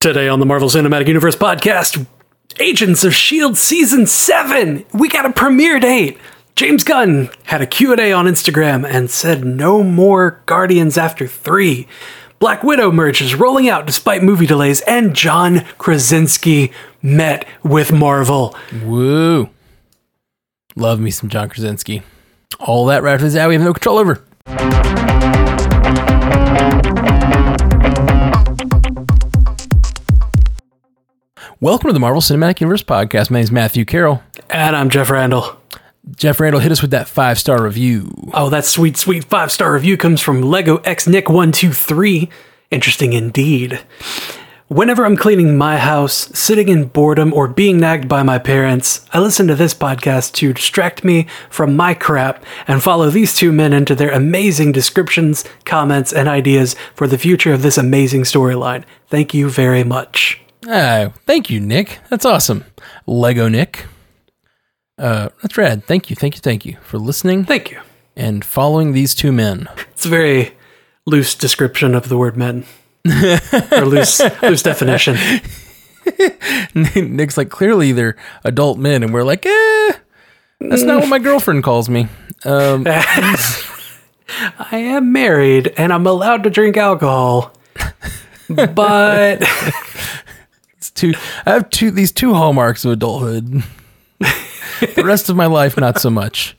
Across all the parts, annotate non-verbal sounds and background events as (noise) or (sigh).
Today on the Marvel Cinematic Universe podcast, Agents of S.H.I.E.L.D. Season 7. We got a premiere date. James Gunn had a Q&A on Instagram and said no more Guardians after 3. Black Widow merch is rolling out despite movie delays, and John Krasinski met with Marvel. Woo. Love me some John Krasinski. All that is out we have no control over. Welcome to the Marvel Cinematic Universe podcast. My name is Matthew Carroll. And I'm Jeff Randall. Jeff Randall hit us with that five star review. Oh, that sweet, sweet five star review comes from Lego X Nick123. Interesting indeed. Whenever I'm cleaning my house, sitting in boredom, or being nagged by my parents, I listen to this podcast to distract me from my crap and follow these two men into their amazing descriptions, comments, and ideas for the future of this amazing storyline. Thank you very much. Ah, thank you, Nick. That's awesome. Lego Nick. Uh, that's rad. Thank you, thank you, thank you for listening Thank you. and following these two men. (laughs) It's a very loose description of the word men. or loose loose definition. (laughs) Nick's like, clearly they're adult men, and we're like, eh, that's not what my girlfriend calls me. Um, (laughs) I am married and I'm allowed to drink alcohol. But two. I have two these two hallmarks of adulthood. (laughs) the rest of my life, not so much.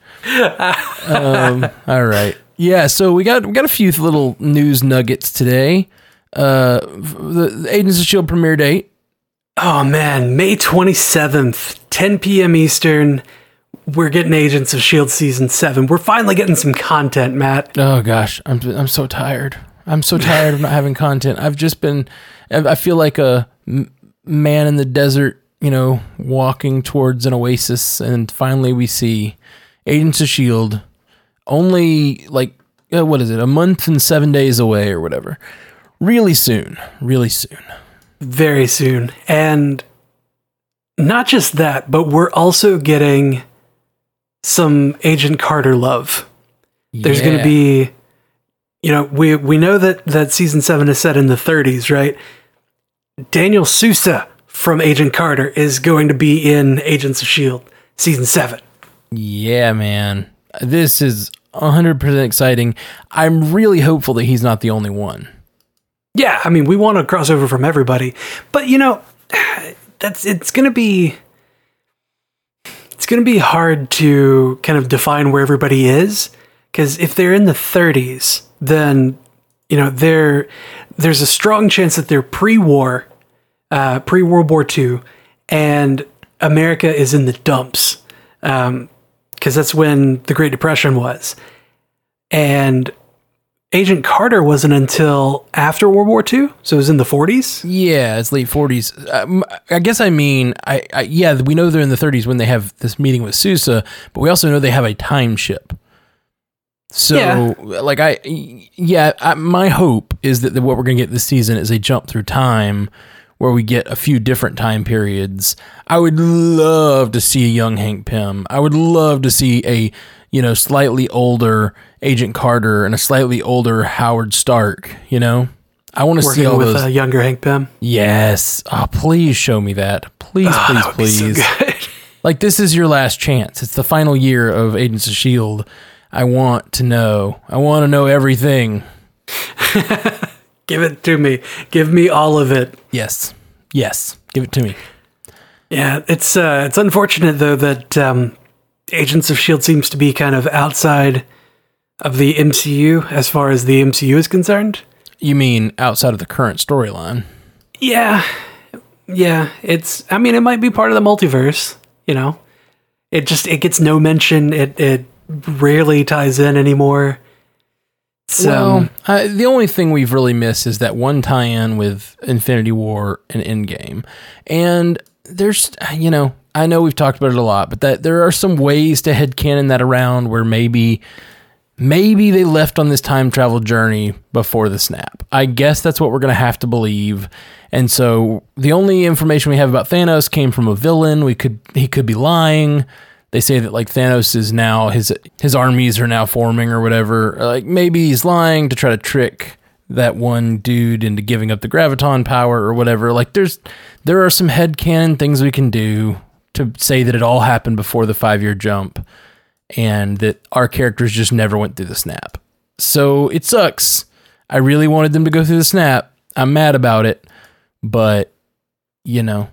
Um, all right, yeah. So we got we got a few little news nuggets today. Uh, the, the Agents of Shield premiere date. oh man, May 27th, 10 p.m. Eastern, we're getting Agents of Shield season 7. We're finally getting some content, Matt. Oh gosh, I'm I'm so tired. I'm so tired of not having content. I've just been. I feel like a man in the desert, you know, walking towards an oasis, and finally we see Agents of Shield. Only like uh, what is it? A month and seven days away, or whatever. Really soon. Really soon. Very soon. And not just that, but we're also getting some Agent Carter love. There's going to be you know, we we know that that season 7 is set in the 30s, right? Daniel Sousa from Agent Carter is going to be in Agents of Shield season 7. Yeah, man. This is 100% exciting. I'm really hopeful that he's not the only one. Yeah, I mean, we want a crossover from everybody, but you know, (sighs) that's it's going to be it's going to be hard to kind of define where everybody is because if they're in the 30s, then you know, there there's a strong chance that they're pre-war, uh, pre-World War II, and America is in the dumps because that's when the Great Depression was, and Agent Carter wasn't until after World War II, so it was in the 40s. Yeah, it's late 40s. Um, I guess I mean, I, I yeah, we know they're in the 30s when they have this meeting with Sousa, but we also know they have a time ship. So, Yeah. like, I yeah, I, my hope is that the, what we're gonna get this season is a jump through time where we get a few different time periods. I would love to see a young Hank Pym. I would love to see a you know slightly older Agent Carter and a slightly older Howard Stark. You know. I want to see all with those. uh, younger Hank Pym. Yes. Oh, please show me that. Please, Oh, please, that so please. good. (laughs) like this is your last chance. It's the final year of Agents of Shield. I want to know. I want to know everything. (laughs) Give it to me. Give me all of it. Yes. Yes. Give it to me. Yeah, it's uh, it's unfortunate though that um, Agents of Shield seems to be kind of outside of the MCU as far as the MCU is concerned. You mean outside of the current storyline? Yeah, yeah. It's. I mean, it might be part of the multiverse. You know, it just it gets no mention. It it rarely ties in anymore. So well, uh, the only thing we've really missed is that one tie-in with Infinity War and Endgame, and there's, you know, I know we've talked about it a lot, but that there are some ways to headcanon that around where maybe, maybe they left on this time travel journey before the snap. I guess that's what we're gonna have to believe. And so the only information we have about Thanos came from a villain. We could he could be lying. They say that like Thanos is now his his armies are now forming or whatever. Like maybe he's lying to try to trick that one dude into giving up the graviton power or whatever. Like there's there are some headcanon things we can do to say that it all happened before the five year jump and that our characters just never went through the snap. So it sucks. I really wanted them to go through the snap. I'm mad about it, but you know,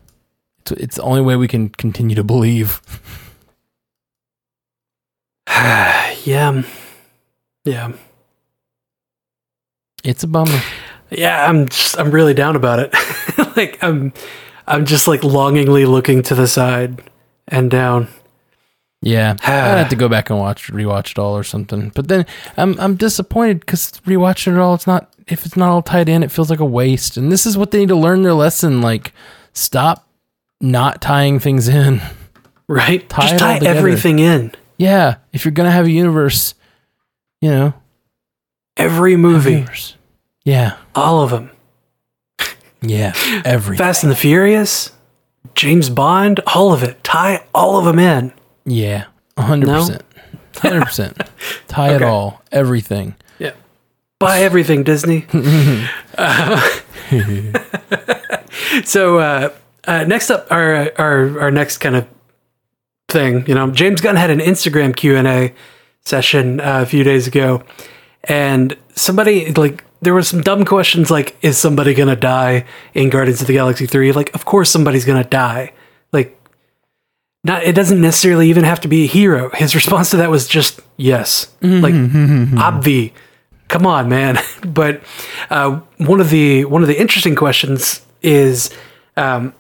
it's, it's the only way we can continue to believe. (laughs) (sighs) yeah. Yeah. It's a bummer. Yeah, I'm just I'm really down about it. (laughs) like I'm I'm just like longingly looking to the side and down. Yeah, (sighs) I'd have to go back and watch rewatch it all or something. But then I'm I'm disappointed because rewatching it all, it's not if it's not all tied in, it feels like a waste. And this is what they need to learn their lesson. Like, stop not tying things in. Right, tie just tie everything in. Yeah, if you're gonna have a universe, you know, every movie. Yeah, all of them. Yeah, every Fast and the Furious, James Bond, all of it. Tie all of them in. Yeah, hundred percent, hundred (laughs) percent. Tie okay. it all, everything. Yeah, buy everything, Disney. uh, (laughs) (laughs) so uh, uh, next up, our our our next kind of thing. You know, James Gunn had an Instagram Q and A session uh, a few days ago, and somebody like there were some dumb questions like, "Is somebody gonna die in Guardians of the Galaxy 3? Like, of course somebody's gonna die. Like, not it doesn't necessarily even have to be a hero. His response to that was just yes, mm-hmm. like obvi. Come on, man. (laughs) but uh, one of the one of the interesting questions is um,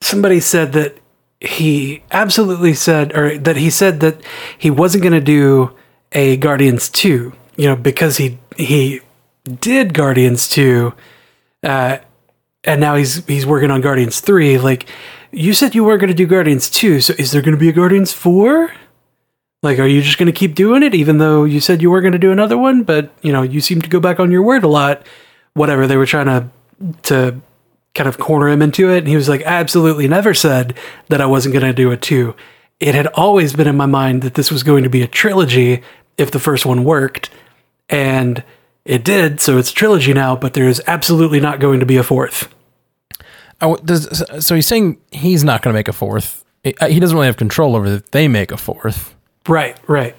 somebody said that he absolutely said, or that he said that he wasn't going to do a Guardians two, you know, because he he did Guardians two, uh, and now he's he's working on Guardians three. Like you said you weren't going to do Guardians 2, so is there going to be a Guardians 4? Like, are you just going to keep doing it, even though you said you were going to do another one? But, you know, you seem to go back on your word a lot. Whatever, they were trying to, to kind of corner him into it. And he was like, I absolutely never said that I wasn't going to do it too. It had always been in my mind that this was going to be a trilogy if the first one worked. And it did, so it's a trilogy now, but there is absolutely not going to be a fourth. Oh, does, so he's saying he's not going to make a fourth. He doesn't really have control over that they make a fourth. Right, right.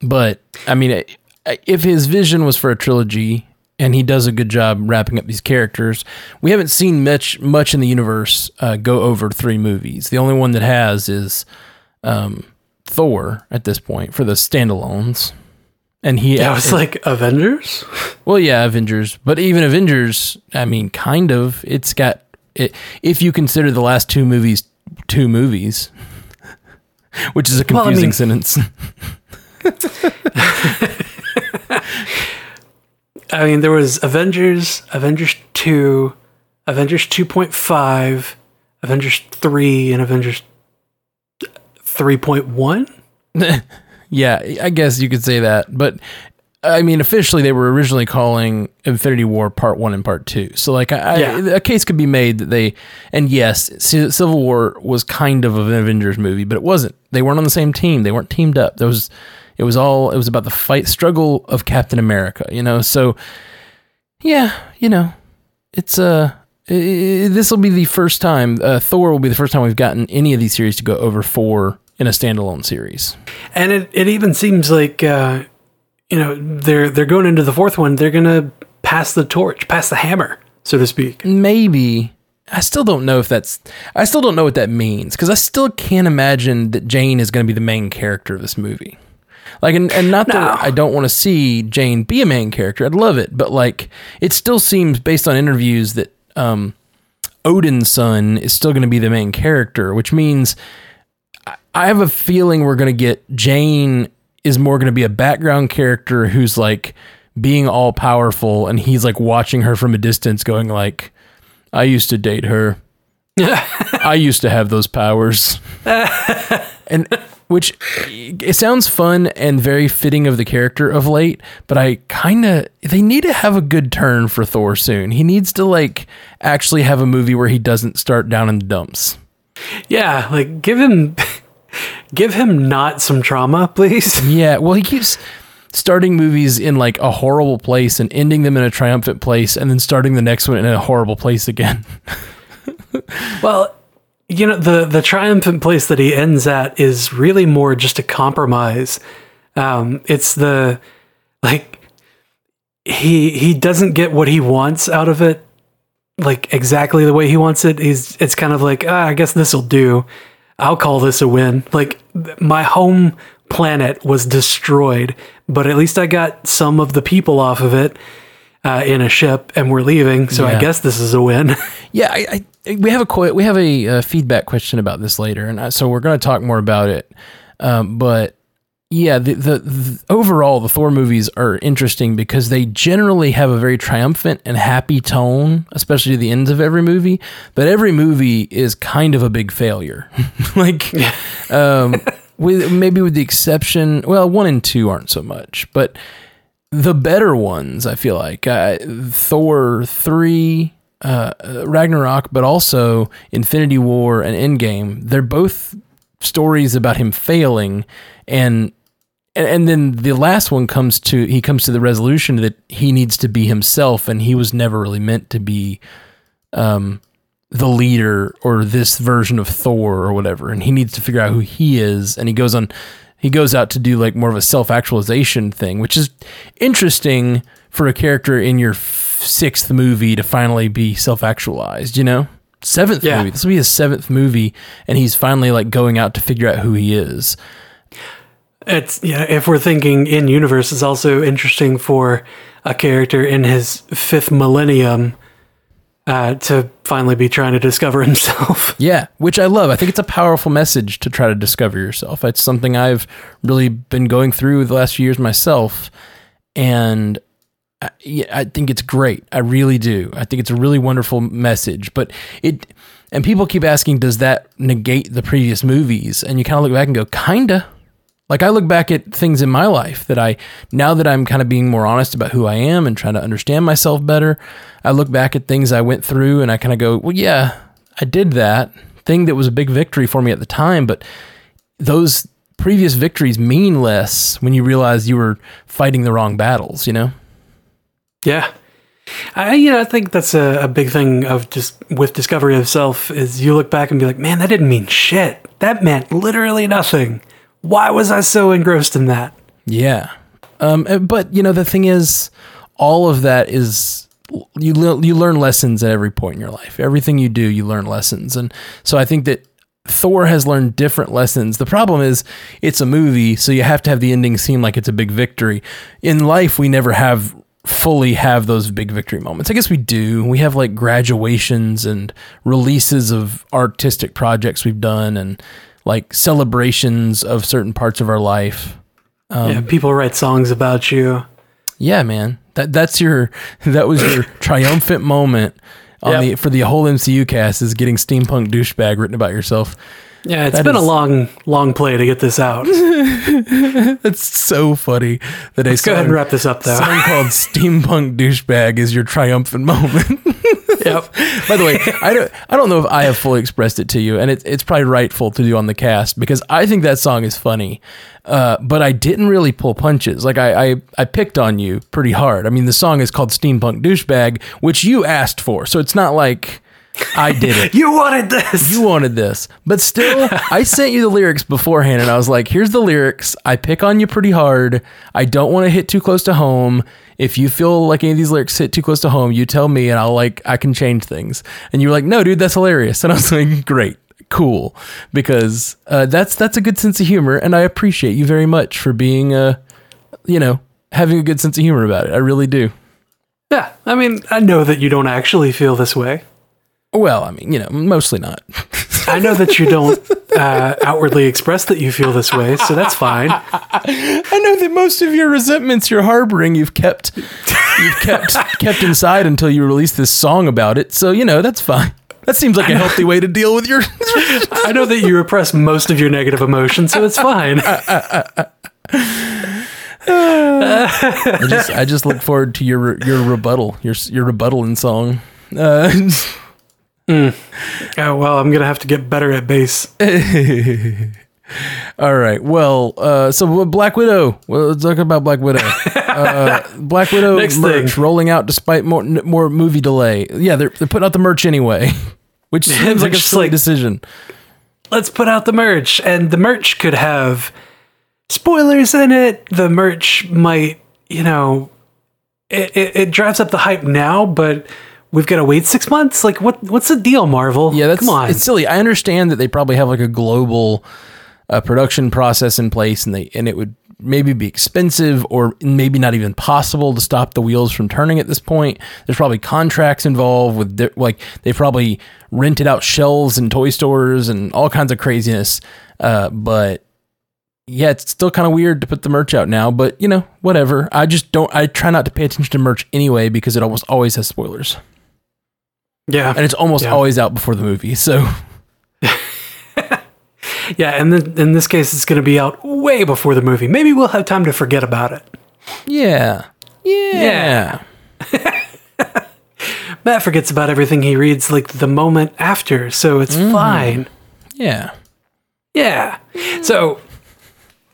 But I mean, if his vision was for a trilogy and he does a good job wrapping up these characters, we haven't seen much much in the universe uh, go over three movies. The only one that has is um, Thor at this point for the standalones. And he that was like Avengers. Well, yeah, Avengers, but even Avengers, I mean, kind of. It's got it, if you consider the last two movies two movies, (laughs) which is a confusing well, I mean, sentence. (laughs) (laughs) I mean, there was Avengers, Avengers 2, Avengers 2.5, Avengers 3, and Avengers 3.1. (laughs) yeah, I guess you could say that. But I mean, officially, they were originally calling Infinity War Part One and Part Two. So, like, I, yeah. a case could be made that they, and yes, Civil War was kind of an Avengers movie, but it wasn't. They weren't on the same team. They weren't teamed up. There was, it was all, it was about the fight, struggle of Captain America. You know, so yeah, you know, it's uh this will be the first time uh, Thor will be the first time we've gotten any of these series to go over four in a standalone series. And it, it even seems like uh, you know they're they're going into the fourth one. They're gonna pass the torch, pass the hammer, so to speak. Maybe. I still don't know if that's. I still don't know what that means because I still can't imagine that Jane is going to be the main character of this movie. Like, and, and not that. I don't want to see Jane be a main character. I'd love it, but like, it still seems based on interviews that um, Odinson is still going to be the main character, which means I have a feeling we're going to get Jane is more going to be a background character who's like being all powerful and he's like watching her from a distance going like I used to date her. (laughs) I used to have those powers. (laughs) and which it sounds fun and very fitting of the character of late, but I kind of they need to have a good turn for Thor soon. He needs to like actually have a movie where he doesn't start down in the dumps. Yeah, like give him (laughs) give him not some trauma, (laughs) please. Yeah, well, he keeps. starting movies in like a horrible place and ending them in a triumphant place and then starting the next one in a horrible place again. (laughs) Well, you know, the the triumphant place that he ends at is really more just a compromise. Um, it's the like he he doesn't get what he wants out of it, like exactly the way he wants it. He's it's kind of like ah, I guess this will do. I'll call this a win. Like my home planet was destroyed, but at least I got some of the people off of it uh, in a ship, and we're leaving. So Yeah. I guess this is a win. (laughs) Yeah, I, I we have a que- we have a uh, feedback question about this later, and I, so we're going to talk more about it. Um, but yeah, the, the the overall the Thor movies are interesting because they generally have a very triumphant and happy tone, especially the ends of every movie. But every movie is kind of a big failure, (laughs) like. Um, with maybe with the exception, well, one and two aren't so much, but the better ones, I feel like uh, Thor three, uh, uh, Ragnarok, but also Infinity War and Endgame. They're both stories about him failing, and and, and then the last one comes to he comes to the resolution that he needs to be himself, and he was never really meant to be um, the leader or this version of Thor or whatever, and he needs to figure out who he is, and he goes on. He goes out to do like more of a self actualization thing, which is interesting for a character in your f- sixth movie to finally be self actualized. You know, seventh Yeah. movie. This will be his seventh movie, and he's finally like going out to figure out who he is. It's yeah. If we're thinking in universe, it's also interesting for a character in his fifth millennium uh, to finally be trying to discover (laughs) himself. Yeah, which I love. I think it's a powerful message to try to discover yourself. It's something I've really been going through the last few years myself, and I, I think it's great. I really do. I think it's a really wonderful message. But it, and people keep asking, does that negate the previous movies? And you kind of look back and go, kinda. Like I look back at things in my life that I now that I'm kind of being more honest about who I am and trying to understand myself better, I look back at things I went through and I kind of go, well, yeah, I did that thing that was a big victory for me at the time, but those previous victories mean less when you realize you were fighting the wrong battles, you know? Yeah. I you know I think that's a, a big thing of just with discovery of self is you look back and be like, man, that didn't mean shit. That meant literally nothing. Why was I so engrossed in that? Yeah. Um, uh, but you know, the thing is, all of that is you le- you learn lessons at every point in your life. Everything you do, you learn lessons, and so I think that Thor has learned different lessons. The problem is, it's a movie, so you have to have the ending seem like it's a big victory. In life, we never have fully have those big victory moments. I guess we do. We have like graduations and releases of artistic projects we've done, and like celebrations of certain parts of our life. Um, yeah, people write songs about you. Yeah, man. That that's your (laughs) that was your (laughs) triumphant moment on Yep. the for the whole MCU cast is getting steampunk douchebag written about yourself. Yeah, it's That been a long, long play to get this out. (laughs) That's so funny that a Let's go ahead and wrap this up, though. song called steampunk douchebag is your triumphant moment. (laughs) yep. By the way, I don't I don't know if I have fully expressed it to you, and it, it's probably rightful to do on the cast because I think that song is funny. Uh, but I didn't really pull punches. Like I, I I picked on you pretty hard. I mean, the song is called Steampunk Douchebag, which you asked for, so it's not like I did it. You wanted this. You wanted this, but still, I sent you the lyrics beforehand, and I was like, "Here's the lyrics. I pick on you pretty hard. I don't want to hit too close to home. If you feel like any of these lyrics hit too close to home, you tell me, and I'll like I can change things." And you were like, "No, dude, that's hilarious." And I was like, "Great." Cool, because uh, that's that's a good sense of humor, and I appreciate you very much for being, uh, you know, having a good sense of humor about it. I really do. yeah, I mean, I know that you don't actually feel this way. Well, I mean, you know, mostly not. (laughs) I know that you don't uh, outwardly express that you feel this way, so that's fine. (laughs) I know that most of your resentments you're harboring, you've kept, you've kept (laughs) kept inside until you release this song about it. So you know that's fine. That seems like a healthy way to deal with your. I know that you repress most of your negative emotions, so it's fine. I just I just look forward to your your rebuttal, your your rebuttal in song. Uh, Oh well, I'm gonna have to get better at bass. (laughs) All right. Well, uh, so Black Widow. Well, let's talk about Black Widow. (laughs) Uh, Black Widow Next merch thing. rolling out despite more more movie delay. Yeah, they're they're putting out the merch anyway, (laughs) which seems like a silly like- decision. Let's put out the merch, and the merch could have spoilers in it. The merch might, you know, it, it, it drives up the hype now, but we've got to wait six months. Like, what? What's the deal, Marvel? Yeah, that's come on. It's silly. I understand that they probably have like a global uh, production process in place, and they and it would maybe be expensive or maybe not even possible to stop the wheels from turning at this point. There's probably contracts involved with di- like they probably rented out shelves in toy stores and all kinds of craziness. Uh, but yeah, it's still kind of weird to put the merch out now. But you know, whatever. I just don't. I try not to pay attention to merch anyway because it almost always has spoilers, yeah, and it's almost Yeah. always out before the movie. So. (laughs) yeah, and then in this case, it's going to be out way before the movie. Maybe we'll have time to forget about it. Yeah. Yeah. (laughs) Matt forgets about everything he reads like the moment after, so it's Mm-hmm. fine. Yeah. Yeah. So,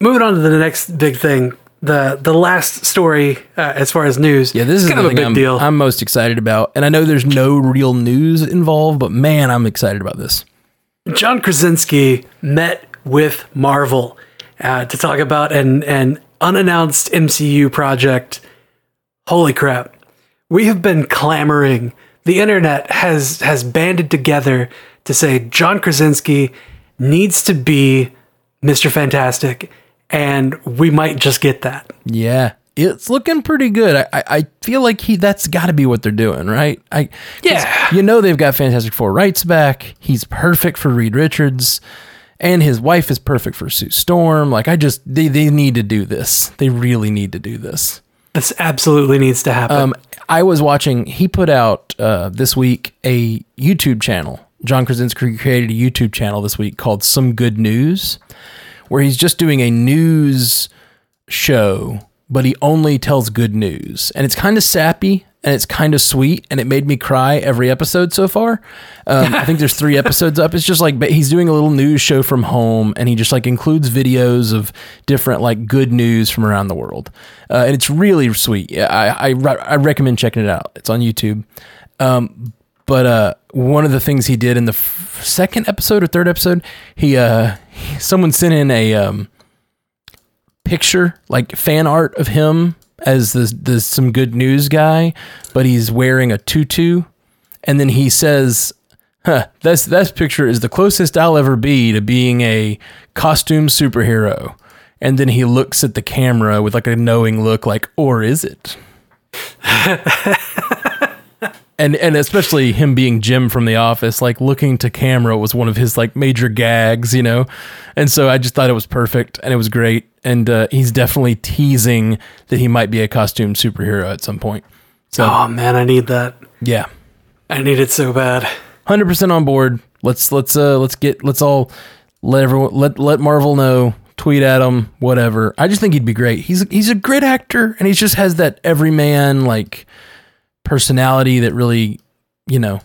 moving on to the next big thing, the the last story uh, as far as news. Yeah, this is kind of a big I'm, deal. I'm most excited about. And I know there's no real news involved, but man, I'm excited about this. John Krasinski met with Marvel uh, to talk about an an unannounced MCU project. Holy crap! We have been clamoring. The internet has has banded together to say John Krasinski needs to be Mr. Fantastic, and we might just get that. Yeah. It's looking pretty good. I, I, I feel like he that's got to be what they're doing, right? I Yeah. You know they've got Fantastic Four rights back. He's perfect for Reed Richards, and his wife is perfect for Sue Storm. Like I just they they need to do this. They really need to do this. This absolutely needs to happen. Um, I was watching. He put out uh, this week a YouTube channel. John Krasinski created a YouTube channel this week called Some Good News, where he's just doing a news show, but he only tells good news, and it's kind of sappy and it's kind of sweet, and it made me cry every episode so far. Um, I think there's three episodes up. It's just like but he's doing a little news show from home, and he just like includes videos of different like good news from around the world, uh, and it's really sweet. I I, I recommend checking it out. It's on YouTube. Um, but uh, one of the things he did in the f- second episode or third episode, he uh, someone sent in a um, picture like fan art of him as the the some good news guy, but he's wearing a tutu, and then he says, "Huh, this this picture is the closest I'll ever be to being a costume superhero." And then he looks at the camera with like a knowing look, like, "Or is it?" (laughs) and and especially him being Jim from The Office, like looking to camera was one of his like major gags, you know. And so I just thought it was perfect and it was great. And uh, he's definitely teasing that he might be a costume superhero at some point. So oh man, I need that. yeah, I need it so bad. hundred percent on board. Let's let's uh let's get let's all let everyone let let Marvel know. Tweet at him, whatever. I just think he'd be great. He's he's a great actor, and he just has that everyman like personality that really, you know,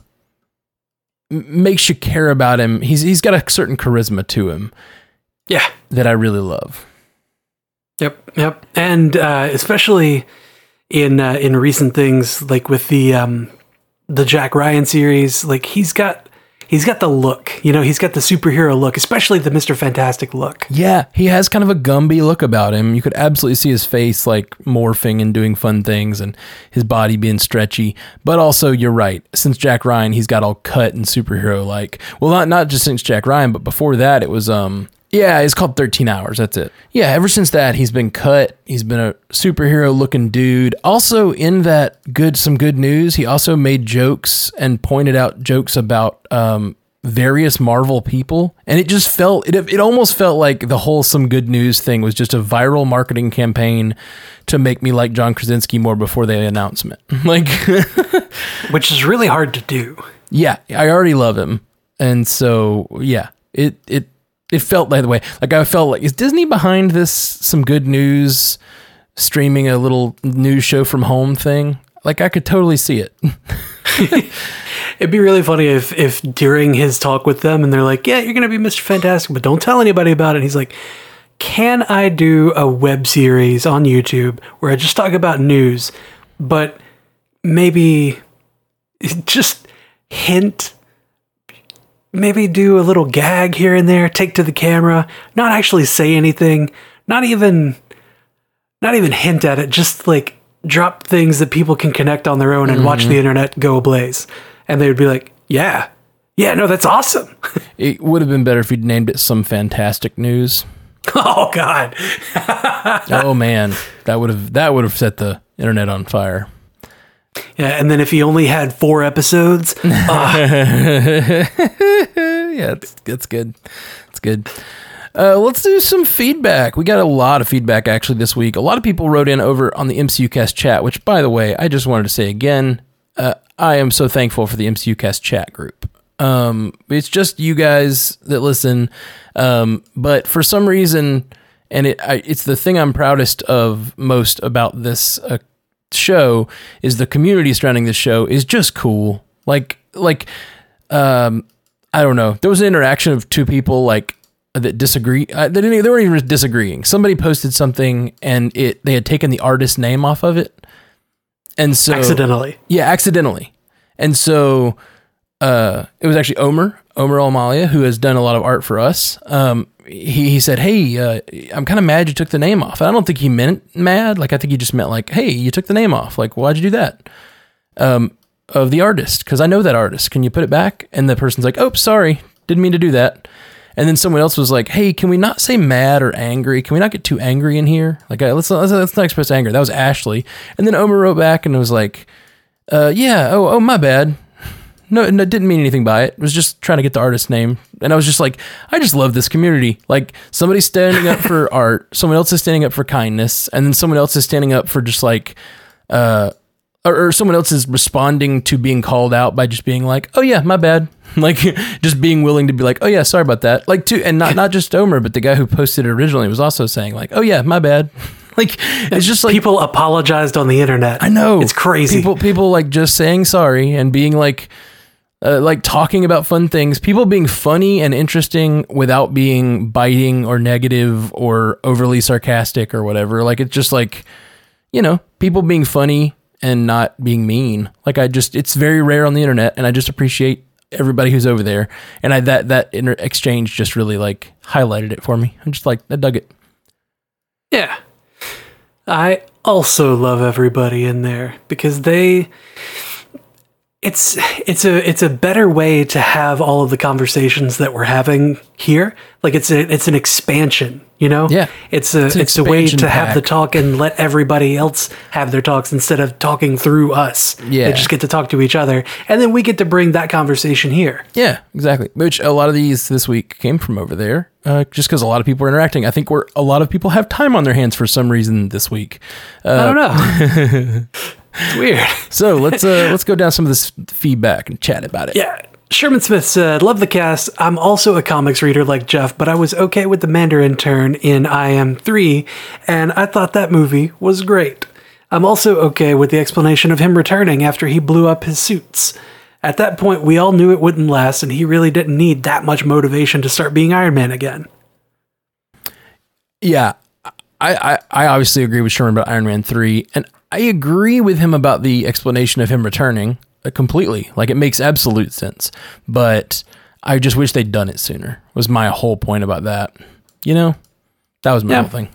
makes you care about him. He's he's got a certain charisma to him Yeah. that I really love. Yep. Yep. And uh, especially in uh, in recent things, like with the um, the Jack Ryan series, like he's got he's got the look. You know, he's got the superhero look, especially the Mister Fantastic look. Yeah, he has kind of a Gumby look about him. You could absolutely see his face like morphing and doing fun things and his body being stretchy. But also, you're right. Since Jack Ryan, he's got all cut and superhero like. Well, not not just since Jack Ryan, but before that, it was um yeah, it's called 13 Hours. That's it. Yeah, ever since that, he's been cut. He's been a superhero looking dude. Also, in that good, some good news, he also made jokes and pointed out jokes about um, various Marvel people. And it just felt, it, it almost felt like the whole some good news thing was just a viral marketing campaign to make me like John Krasinski more before the announcement. (laughs) like, (laughs) which is really hard to do. yeah, I already love him. And so, yeah, it, it, it felt that way. Like I felt like is Disney behind this some good news streaming a little news show from home thing? Like I could totally see it. (laughs) It'd be really funny if if during his talk with them and they're like, "Yeah, you're gonna be Mr. Fantastic, but don't tell anybody about it." And he's like, "Can I do a web series on YouTube where I just talk about news, but maybe (laughs) just hint." Maybe do a little gag here and there, take to the camera, not actually say anything, not even not even hint at it, just like drop things that people can connect on their own and watch mm-hmm. the internet go ablaze. And they would be like, yeah, yeah, no, that's awesome. (laughs) It would have been better if you'd named it some fantastic news. (laughs) oh, God. oh man, that would have that would have set the internet on fire. Yeah. And then if he only had four episodes, (laughs) yeah, it's, it's good. It's good. Uh, let's do some feedback. We got a lot of feedback actually this week. A lot of people wrote in over on the MCUcast chat, which, by the way, I just wanted to say again, uh, I am so thankful for the MCUcast chat group. Um, it's just you guys that listen, um, but for some reason, and it, I, it's the thing I'm proudest of most about this uh, show is the community surrounding this show is just cool. Like, like, um, I don't know. There was an interaction of two people like that disagree. Uh, they didn't. They weren't even disagreeing. Somebody posted something and it they had taken the artist's name off of it, and so accidentally. yeah, accidentally. And so uh, it was actually Omer, Omer Almalia, who has done a lot of art for us. Um, he, he said, Hey, uh, I'm kind of mad you took the name off. And I don't think he meant mad. Like, I think he just meant like, Hey, you took the name off. Like, why'd you do that? Um, of the artist, because I know that artist. Can you put it back? And the person's like, Oh, sorry. Didn't mean to do that. And then someone else was like, "Hey, can we not say mad or angry? Can we not get too angry in here? Like, uh, let's let's, let's not express anger." That was Ashley. And then Omer wrote back and was like, uh, "Yeah, oh, oh, my bad. No, no, didn't mean anything by it. It was just trying to get the artist name." And I was just like, "I just love this community. Like, somebody's standing up for (laughs) art, someone else is standing up for kindness, and then someone else is standing up for just like." uh or, or someone else is responding to being called out by just being like, "Oh yeah, my bad." (laughs) Like just being willing to be like, "Oh yeah, sorry about that." Like to and not not just Omer, but the guy who posted it originally was also saying like, "Oh yeah, my bad." (laughs) Like it's just like People apologized on the internet. I know It's crazy. People people like just saying sorry and being like uh, like talking about fun things. People being funny and interesting without being biting or negative or overly sarcastic or whatever. Like it's just like you know people being funny and not being mean. Like I just it's very rare on the internet, and I just appreciate everybody who's over there. And I that that inter- exchange just really like highlighted it for me. I'm just like I dug it. Yeah. I also love everybody in there because they it's it's a it's a better way to have all of the conversations that we're having here. Like it's a it's an expansion, you know? Yeah. It's a an it's, a way to have the talk and let everybody else have their talks instead of talking through us. Yeah. They just get to talk to each other. And then we get to bring that conversation here. Yeah, exactly. Which a lot of these this week came from over there, uh, just because a lot of people are interacting. I think we're a lot of people have time on their hands for some reason this week. Uh, I don't know. (laughs) it's weird. So let's uh, let's go down some of this feedback and chat about it. Yeah. Sherman Smith said, Love the cast. I'm also a comics reader like Jeff, but I was okay with the Mandarin turn in I Am 3, and I thought that movie was great. I'm also okay with the explanation of him returning after he blew up his suits. At that point, we all knew it wouldn't last, and he really didn't need that much motivation to start being Iron Man again. Yeah, I, I, I obviously agree with Sherman about Iron Man 3, and I agree with him about the explanation of him returning uh, completely. Like, it makes absolute sense. But I just wish they'd done it sooner, was my whole point about that. You know? That was my Yeah. whole thing.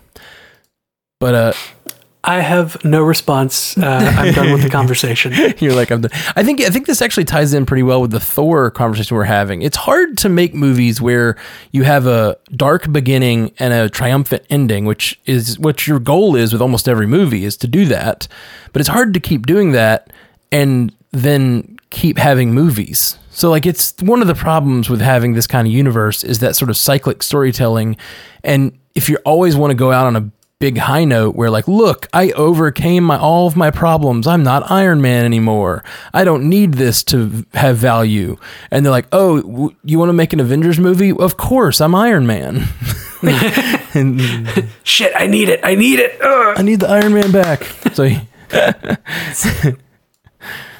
But uh, I have no response. Uh, I'm done with the (laughs) conversation. You're like I'm. The, I think I think this actually ties in pretty well with the Thor conversation we're having. It's hard to make movies where you have a dark beginning and a triumphant ending, which is what your goal is with almost every movie is to do that. But it's hard to keep doing that and then keep having movies. So like it's one of the problems with having this kind of universe is that sort of cyclic storytelling and if you always want to go out on a big high note where like look i overcame my all of my problems i'm not iron man anymore i don't need this to have value and they're like oh w- you want to make an avengers movie of course i'm iron man (laughs) and (laughs) Shit, I need it. I need it. Ugh. i need the iron man back so (laughs)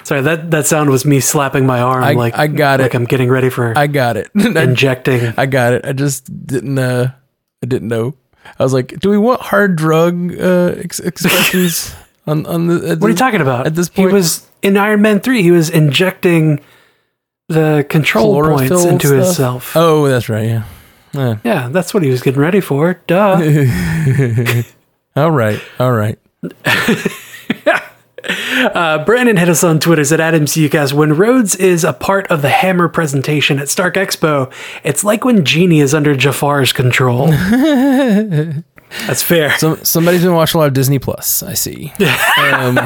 Sorry, that, that sound was me slapping my arm I- like I got like it. I'm getting ready for I got it. Injecting. I got it. I just didn't. Uh, I didn't know. I was like, do we want hard drug uh, ex- expressions (laughs) on on the? What are you talking about? At this point, he was in Iron Man three. He was injecting the control points into stuff? himself. Oh, that's right. Yeah. Yeah. Yeah, that's what he was getting ready for. Duh. (laughs) All right. All right. (laughs) Uh, Brandon hit us on Twitter said at MCUcast when Rhodes is a part of the Hammer presentation at Stark Expo, it's like when Genie is under Jafar's control. (laughs) That's fair. So somebody's been watching a lot of Disney Plus. I see. (laughs) Um,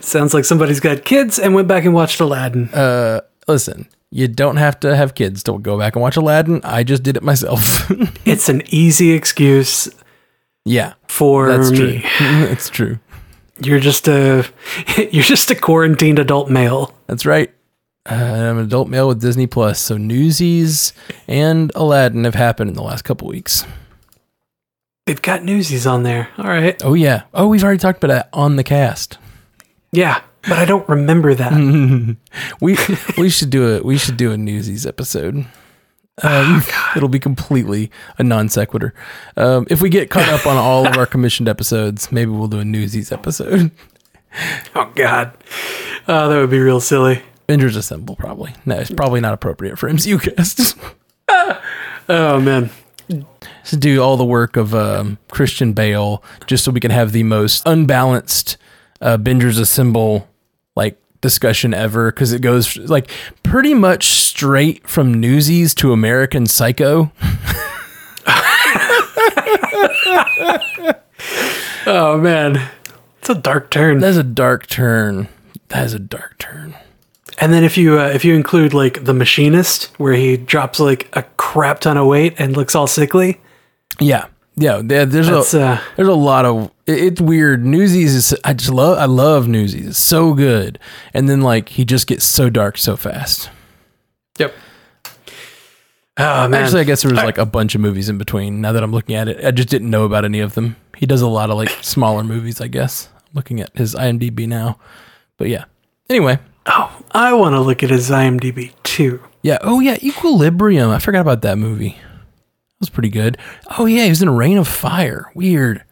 Sounds like somebody's got kids and went back and watched Aladdin. Uh, listen, you don't have to have kids to go back and watch Aladdin. I just did it myself. (laughs) it's an easy excuse yeah, for that's me. true. That's true. You're just a (laughs) you're just a quarantined adult male. That's right. Uh, I'm an adult male with Disney Plus, so Newsies and Aladdin have happened in the last couple weeks. They've got newsies on there. All right. Oh yeah. Oh, we've already talked about that on the cast. Yeah, but I don't remember that. (laughs) We we should do a we should do a Newsies episode. Um, it'll be completely a non sequitur. Um, if we get caught up on all of our (laughs) commissioned episodes, maybe we'll do a Newsies episode. oh God. Oh, that would be real silly. Avengers Assemble, probably. No, it's probably not appropriate for (laughs) MCU cast. (laughs) Oh man. to do all the work of um, Christian Bale just so we can have the most unbalanced uh, Assemble discussion ever because it goes like pretty much straight from Newsies to American Psycho. (laughs) Oh man. It's a dark turn. That's a dark turn. That is a dark turn. And then if you uh, if you include like the machinist, where he drops like a crap ton of weight and looks all sickly, Yeah, yeah. there- There's that's a uh, there's a lot of it- it's weird. Newsies is I just love I love Newsies. It's so good, and then like he just gets so dark so fast. yep. Oh man, Actually, I guess there was like a bunch of movies in between. Now that I'm looking at it, I just didn't know about any of them. He does a lot of like smaller movies, I guess. Looking at his IMDb now, but yeah. Anyway, oh, I want to look at his IMDb too. yeah. Oh yeah, Equilibrium. I forgot about that movie. That was pretty good. Oh yeah, he was in Reign of Fire. Weird.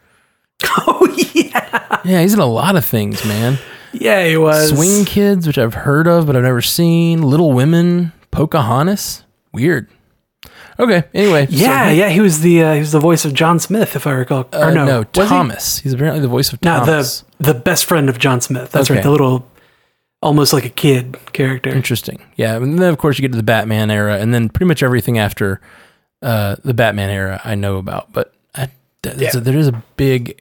(laughs) Oh yeah, Yeah, he's in a lot of things, man. yeah, he was. Swing Kids, which I've heard of but I've never seen. Little Women, Pocahontas. Weird. Okay. Anyway. so- Yeah, yeah, he was the uh, he was the voice of John Smith, if I recall. Uh, or no, no, was he? Thomas. He's apparently the voice of No, Thomas. the the best friend of John Smith. That's Okay. right, the little, almost like a kid character. Interesting. Yeah, and then of course you get to the Batman era, and then pretty much everything after uh, the Batman era I know about, but I, Yeah. a, there is a big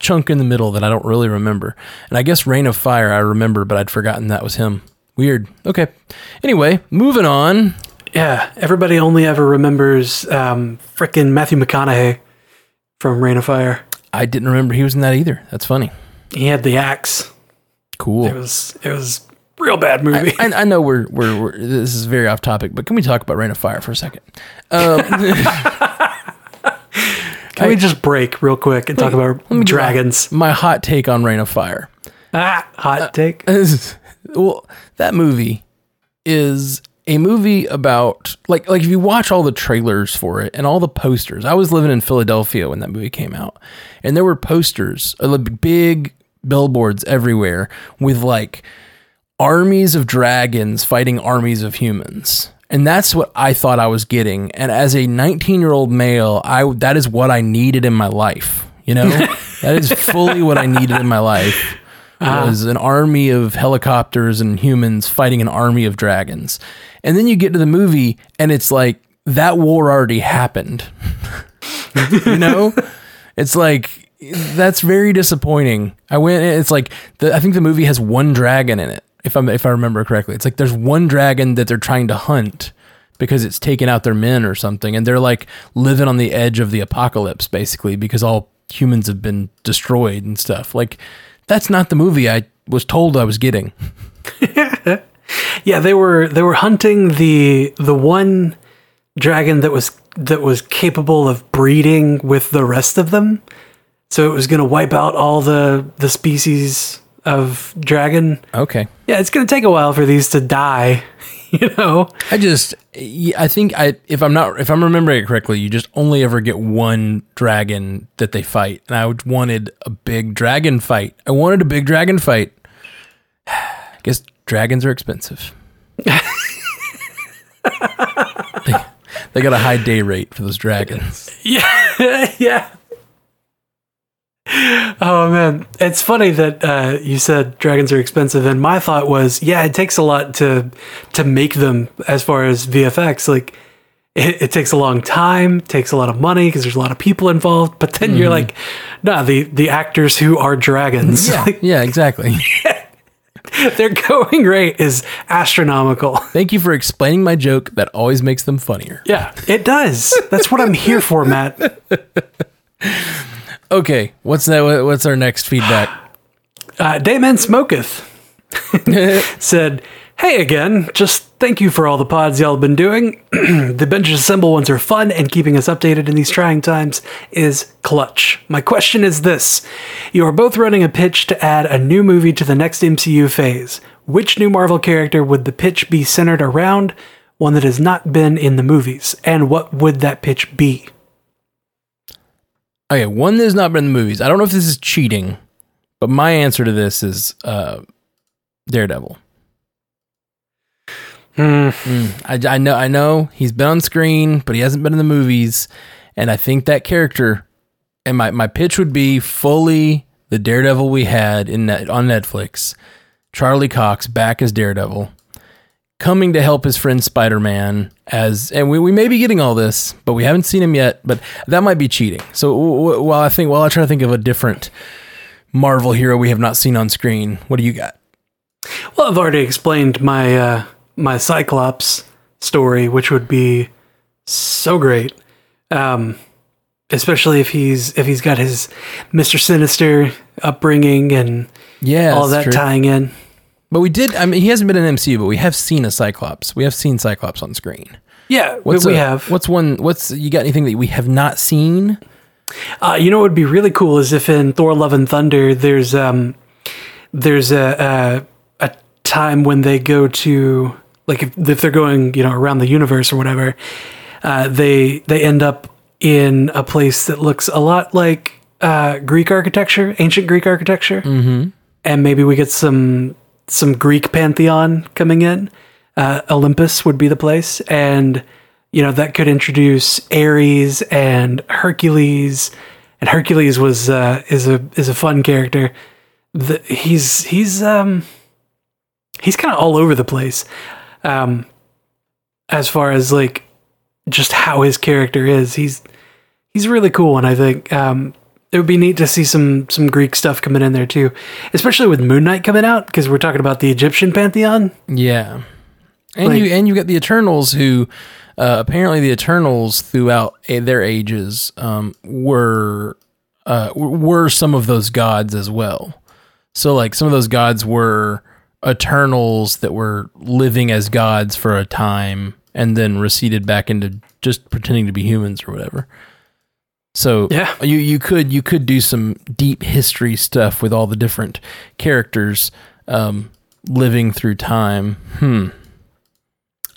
chunk in the middle that I don't really remember. And I guess Reign of Fire I remember, but I'd forgotten that was him. Weird. Okay. Anyway, moving on. Yeah, everybody only ever remembers um, frickin' Matthew McConaughey from Reign of Fire. I didn't remember he was in that either. That's funny. He had the axe. Cool. It was it was real bad movie. I, I know we're, we're we're this is very off topic, but can we talk about Reign of Fire for a second? Um, (laughs) (laughs) Can we just break real quick and talk about dragons? my hot take on Reign of Fire. Ah, hot take. (laughs) well, that movie is a movie about like like if you watch all the trailers for it and all the posters. I was living in Philadelphia when that movie came out, and there were posters, uh, big billboards everywhere with like armies of dragons fighting armies of humans. And that's what I thought I was getting. And as a 19 year old male, I that is what I needed in my life. You know, (laughs) that is fully what I needed in my life uh-huh. was an army of helicopters and humans fighting an army of dragons. And then you get to the movie and it's like that war already happened. (laughs) you know? It's like that's very disappointing. I went it's like the, I think the movie has one dragon in it. If I'm if I remember correctly. It's like there's one dragon that they're trying to hunt because it's taken out their men or something and they're like living on the edge of the apocalypse basically because all humans have been destroyed and stuff. Like that's not the movie I was told I was getting. (laughs) Yeah, they were they were hunting the the one dragon that was that was capable of breeding with the rest of them. So it was going to wipe out all the the species of dragon. Okay. Yeah, it's going to take a while for these to die. (laughs) You know, I just, I think I, if I'm not, if I'm remembering it correctly, you just only ever get one dragon that they fight, and I wanted a big dragon fight. I wanted a big dragon fight. (sighs) I guess dragons are expensive. (laughs) they, they got a high day rate for those dragons. Yeah, (laughs) yeah. (laughs) Oh man, it's funny that uh, you said dragons are expensive, and my thought was, yeah, it takes a lot to to make them as far as VFX. Like, it, it takes a long time, takes a lot of money because there's a lot of people involved. But then you're like, nah, the the actors who are dragons, Yeah, (laughs) yeah, exactly. (laughs) their going rate is astronomical. Thank you for explaining my joke. That always makes them funnier. Yeah, it does. That's what I'm here for, Matt. Okay, what's that? What's our next feedback? (sighs) Uh, Dayman Smoketh (laughs) said, Hey again, just thank you for all the pods y'all have been doing. (clears throat) the Bingers Assemble ones are fun, and keeping us updated in these trying times is clutch. My question is this You are both running a pitch to add a new movie to the next MCU phase. Which new Marvel character would the pitch be centered around? One that has not been in the movies. And what would that pitch be? Okay, one that has not been in the movies. I don't know if this is cheating, but my answer to this is uh, Daredevil. Mm, I, I know, I know he's been on screen, but he hasn't been in the movies, and I think that character. And my, my pitch would be fully the Daredevil we had in net, on Netflix, Charlie Cox back as Daredevil, coming to help his friend Spider Man as, and we, we may be getting all this, but we haven't seen him yet. But that might be cheating. So w- while I think, while I try to think of a different Marvel hero we have not seen on screen, what do you got? Well, I've already explained my uh, my Cyclops story, which would be so great, um, especially if he's if he's got his Mister Sinister upbringing and Yeah, all that true. tying in. But we did. I mean, he hasn't been in MCU, but we have seen a Cyclops. We have seen Cyclops on screen. Yeah, What's we a- have. What's one? What's you got? Anything that we have not seen? Uh, you know what would be really cool is if in Thor: Love and Thunder, there's um, there's a, a a time when they go to like if, if they're going you know around the universe or whatever, uh, they they end up in a place that looks a lot like uh, Greek architecture, ancient Greek architecture, mm-hmm. and maybe we get some some Greek pantheon coming in. Uh, Olympus would be the place, and you know that could introduce Ares and Hercules. And Hercules was uh, is a is a fun character. The, he's he's um he's kind of all over the place, um, as far as like just how his character is. He's he's really cool, and I think um, it would be neat to see some some Greek stuff coming in there too, especially with Moon Knight coming out because we're talking about the Egyptian pantheon. Yeah, and Like- you and you got the Eternals, who uh, apparently the Eternals throughout their ages um, were uh, were some of those gods as well. So like some of those gods were Eternals that were living as gods for a time and then receded back into just pretending to be humans or whatever. So Yeah. you you could you could do some deep history stuff with all the different characters um, living through time. Hmm.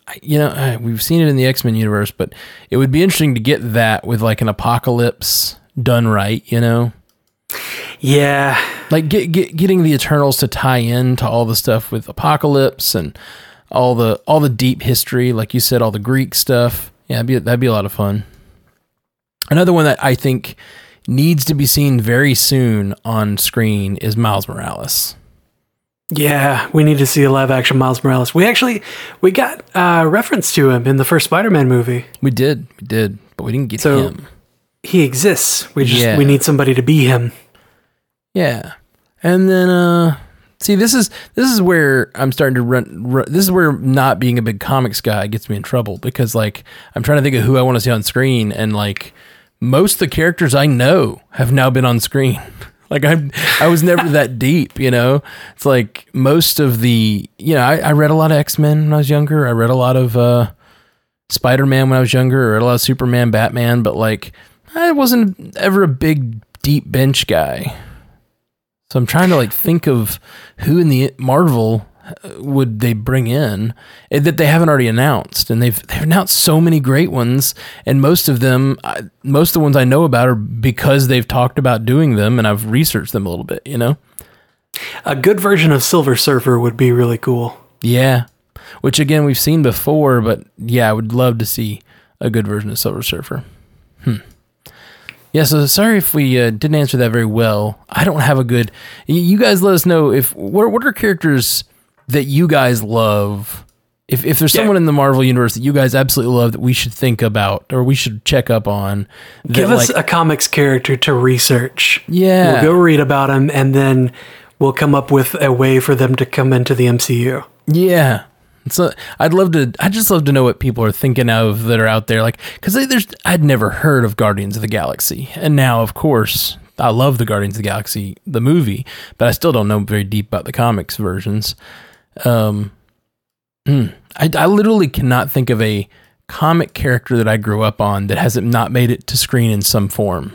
I- You know, I- we've seen it in the X Men universe, but it would be interesting to get that with like an apocalypse done right. You know, Yeah, like get, get getting the Eternals to tie in to all the stuff with apocalypse and all the all the deep history, like you said, all the Greek stuff. Yeah, that'd be that'd be a lot of fun. Another one that I think needs to be seen very soon on screen is Miles Morales. Yeah, we need to see a live action Miles Morales. We actually we got uh, reference to him in the first Spider-Man movie. We did, we did, but we didn't get So- him. He exists. We just Yeah. we need somebody to be him. Yeah, and then uh, see, this is this is where I'm starting to run, run. This is where not being a big comics guy gets me in trouble because like I'm trying to think of who I want to see on screen, and like most of the characters I know have now been on screen. (laughs) Like I, I was never that (laughs) deep, you know. It's like most of the, you know, I, I read a lot of X Men when I was younger. I read a lot of uh, Spider Man when I was younger. I read a lot of Superman, Batman, but like I wasn't ever a big deep bench guy. So I'm trying to like think of who in the Marvel would they bring in eh, that they haven't already announced, and they've they've announced so many great ones, and most of them, most of the ones I know about are because they've talked about doing them, and I've researched them a little bit. You know, A good version of Silver Surfer would be really cool. yeah, which again we've seen before, but yeah, I would love to see a good version of Silver Surfer. Hmm. Yeah, so sorry if we uh, didn't answer that very well. I don't have a good. You guys let us know if what what are characters that you guys love. If if there's Yeah. someone in the Marvel universe that you guys absolutely love that we should think about or we should check up on. that, Give us like- a comics character to research. yeah, We'll go read about them, and then we'll come up with a way for them to come into the MCU. Yeah. So I'd love to. I just love to know what people are thinking of that are out there, like because there's. I'd never heard of Guardians of the Galaxy, and now, of course, I love the Guardians of the Galaxy the movie, but I still don't know very deep about the comics versions. Um, hmm. I, I literally cannot think of a comic character that I grew up on that hasn't not made it to screen in some form.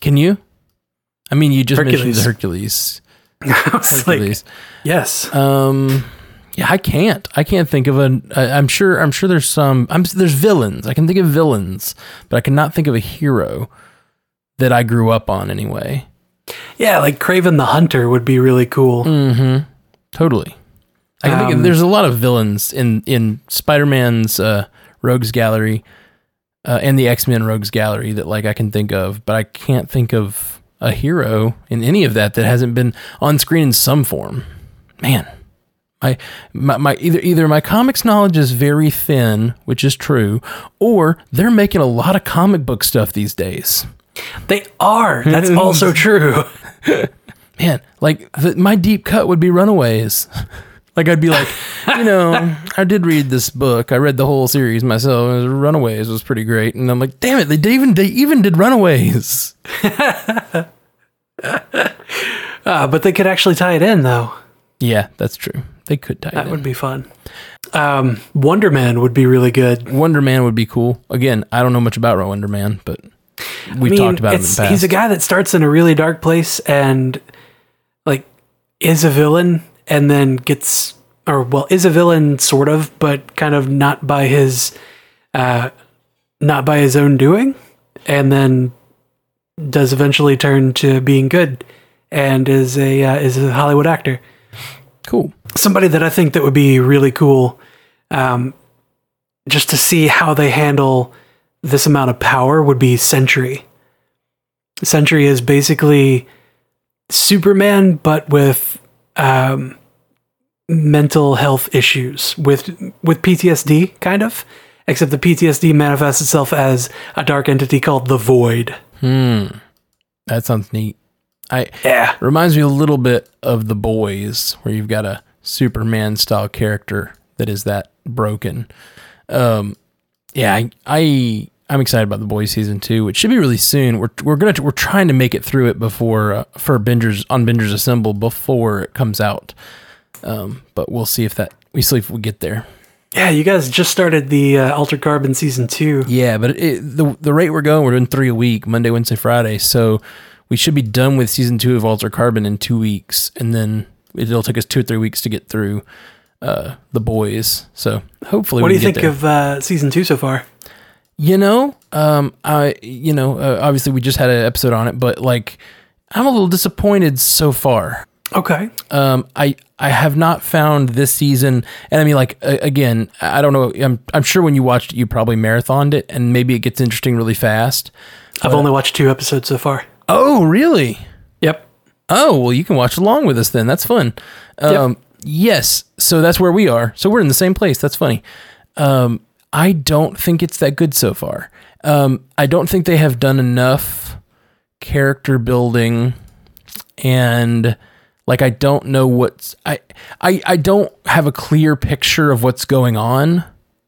Can you? I mean, you just mentioned the Hercules. (laughs) I like, Hercules. yes. Um, yeah, I can't. I can't think of a. I- I'm sure. I'm sure there's some. I'm there's villains. I can think of villains, but I cannot think of a hero that I grew up on anyway. Yeah, like Kraven the Hunter would be really cool. Mm-hmm. Totally. I can think of, there's a lot of villains in in Spider-Man's uh, Rogues Gallery uh, and the X-Men Rogues Gallery that like I can think of, but I can't think of a hero in any of that that hasn't been on screen in some form. Man, my my, my either either my comics knowledge is very thin, which is true, or they're making a lot of comic book stuff these days. They are. That's also (laughs) true. man, like the, my deep cut would be Runaways. (laughs) like I'd be like, you know, (laughs) I did read this book. I read the whole series myself. and Runaways was pretty great, and I'm like, damn it, they did even they even did Runaways. (laughs) Uh, but they could actually tie it in, though. Yeah, that's true. They could tie it in. That would be fun. Um, Wonder Man would be really good. Wonder Man would be cool. Again, I don't know much about Wonder Man, but we've I mean, talked about him in the past. He's a guy that starts in a really dark place and like is a villain and then gets or well is a villain sort of, but kind of not by his uh not by his own doing and then does eventually turn to being good and is a uh, is a Hollywood actor. cool. Somebody that I think that would be really cool um just to see how they handle this amount of power would be Sentry. Sentry is basically Superman, but with um, mental health issues, with with PTSD, kind of. Except the PTSD manifests itself as a dark entity called the Void. Hmm. That sounds neat. I Yeah, reminds me a little bit of the boys where you've got a superman style character that is that broken um yeah i, I i'm excited about the boys season two which should be really soon we're, we're gonna we're trying to make it through it before uh, for bingers on bingers assemble before it comes out um but we'll see if that we see if we get there yeah. You guys just started the uh, Altered Carbon season two. yeah but it, the the rate we're going we're doing three a week monday wednesday friday so we should be done with season two of Altered Carbon in two weeks and then it'll take us two or three weeks to get through uh the boys so hopefully What do you think there. of uh, season two so far? you know um i you know uh, obviously we just had an episode on it but like i'm a little disappointed so far Okay, um i i have not found this season and i mean like uh, again i don't know i'm i'm sure when you watched it you probably marathoned it and maybe it gets interesting really fast I've only watched two episodes so far. oh really Yep. Oh, well, you can watch along with us then. That's fun. Um, Yes. So that's where we are. So we're in the same place. That's funny. Um, I don't think it's that good so far. Um, I don't think they have done enough character building and like I don't know what's I I I don't have a clear picture of what's going on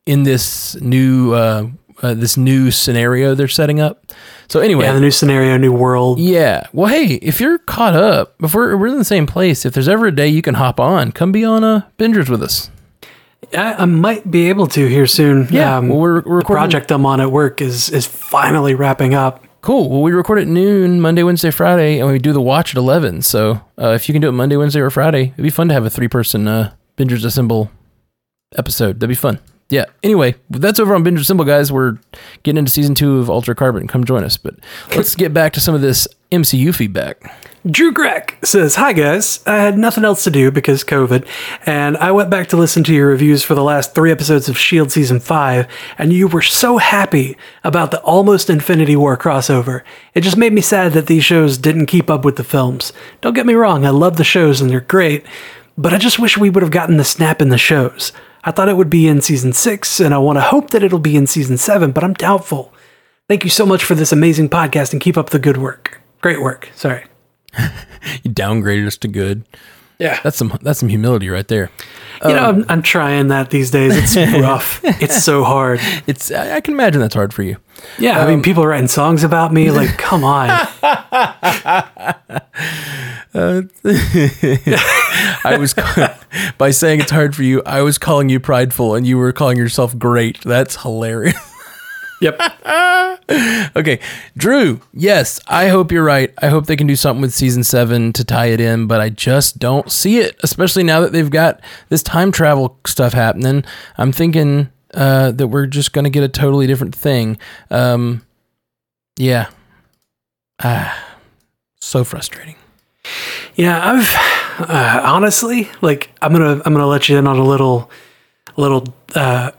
in this new uh, uh this new scenario they're setting up. So anyway, Yeah, the new scenario, new world. yeah. Well, hey, if you're caught up, if we're, we're in the same place, if there's ever a day you can hop on, come be on uh, Bingers with us. I, I might be able to here soon. Yeah. Um, well, we're, we're the project I'm on at work is is finally wrapping up. Cool. Well, we record at noon Monday, Wednesday, Friday, and we do the watch at eleven. So uh, if you can do it Monday, Wednesday, or Friday, it'd be fun to have a three-person uh, Bingers Assemble episode. That'd be fun. Yeah. Anyway, that's over on Bingers Assemble, guys. We're getting into season two of Altered Carbon. Come join us. But let's get back to some of this MCU feedback. Drew Greg says, Hi guys, I had nothing else to do because COVID, and I went back to listen to your reviews for the last three episodes of S.H.I.E.L.D. Season 5, and you were so happy about the almost Infinity War crossover. It just made me sad that these shows didn't keep up with the films. Don't get me wrong, I love the shows and they're great, but I just wish we would have gotten the snap in the shows. I thought it would be in Season 6, and I want to hope that it'll be in Season 7, but I'm doubtful. Thank you so much for this amazing podcast and keep up the good work. Great work. Sorry. (laughs) You downgraded us to good. Yeah. That's some that's some humility right there. You know, I'm, um, I'm trying that these days. It's (laughs) rough. it's so hard. It's I, I can imagine that's hard for you. Yeah, I mean, um, people are writing songs about me. Like, (laughs) come on. Uh, I was by saying it's hard for you. I was calling you prideful, and you were calling yourself great. That's hilarious. Yep. (laughs) okay, Drew. Yes, I hope you're right. I hope they can do something with season seven to tie it in, but I just don't see it. Especially now that they've got this time travel stuff happening. I'm thinking uh, that we're just going to get a totally different thing. Um, yeah. Ah, so frustrating. Yeah, I've uh, honestly like I'm gonna I'm gonna let you in on a little little uh,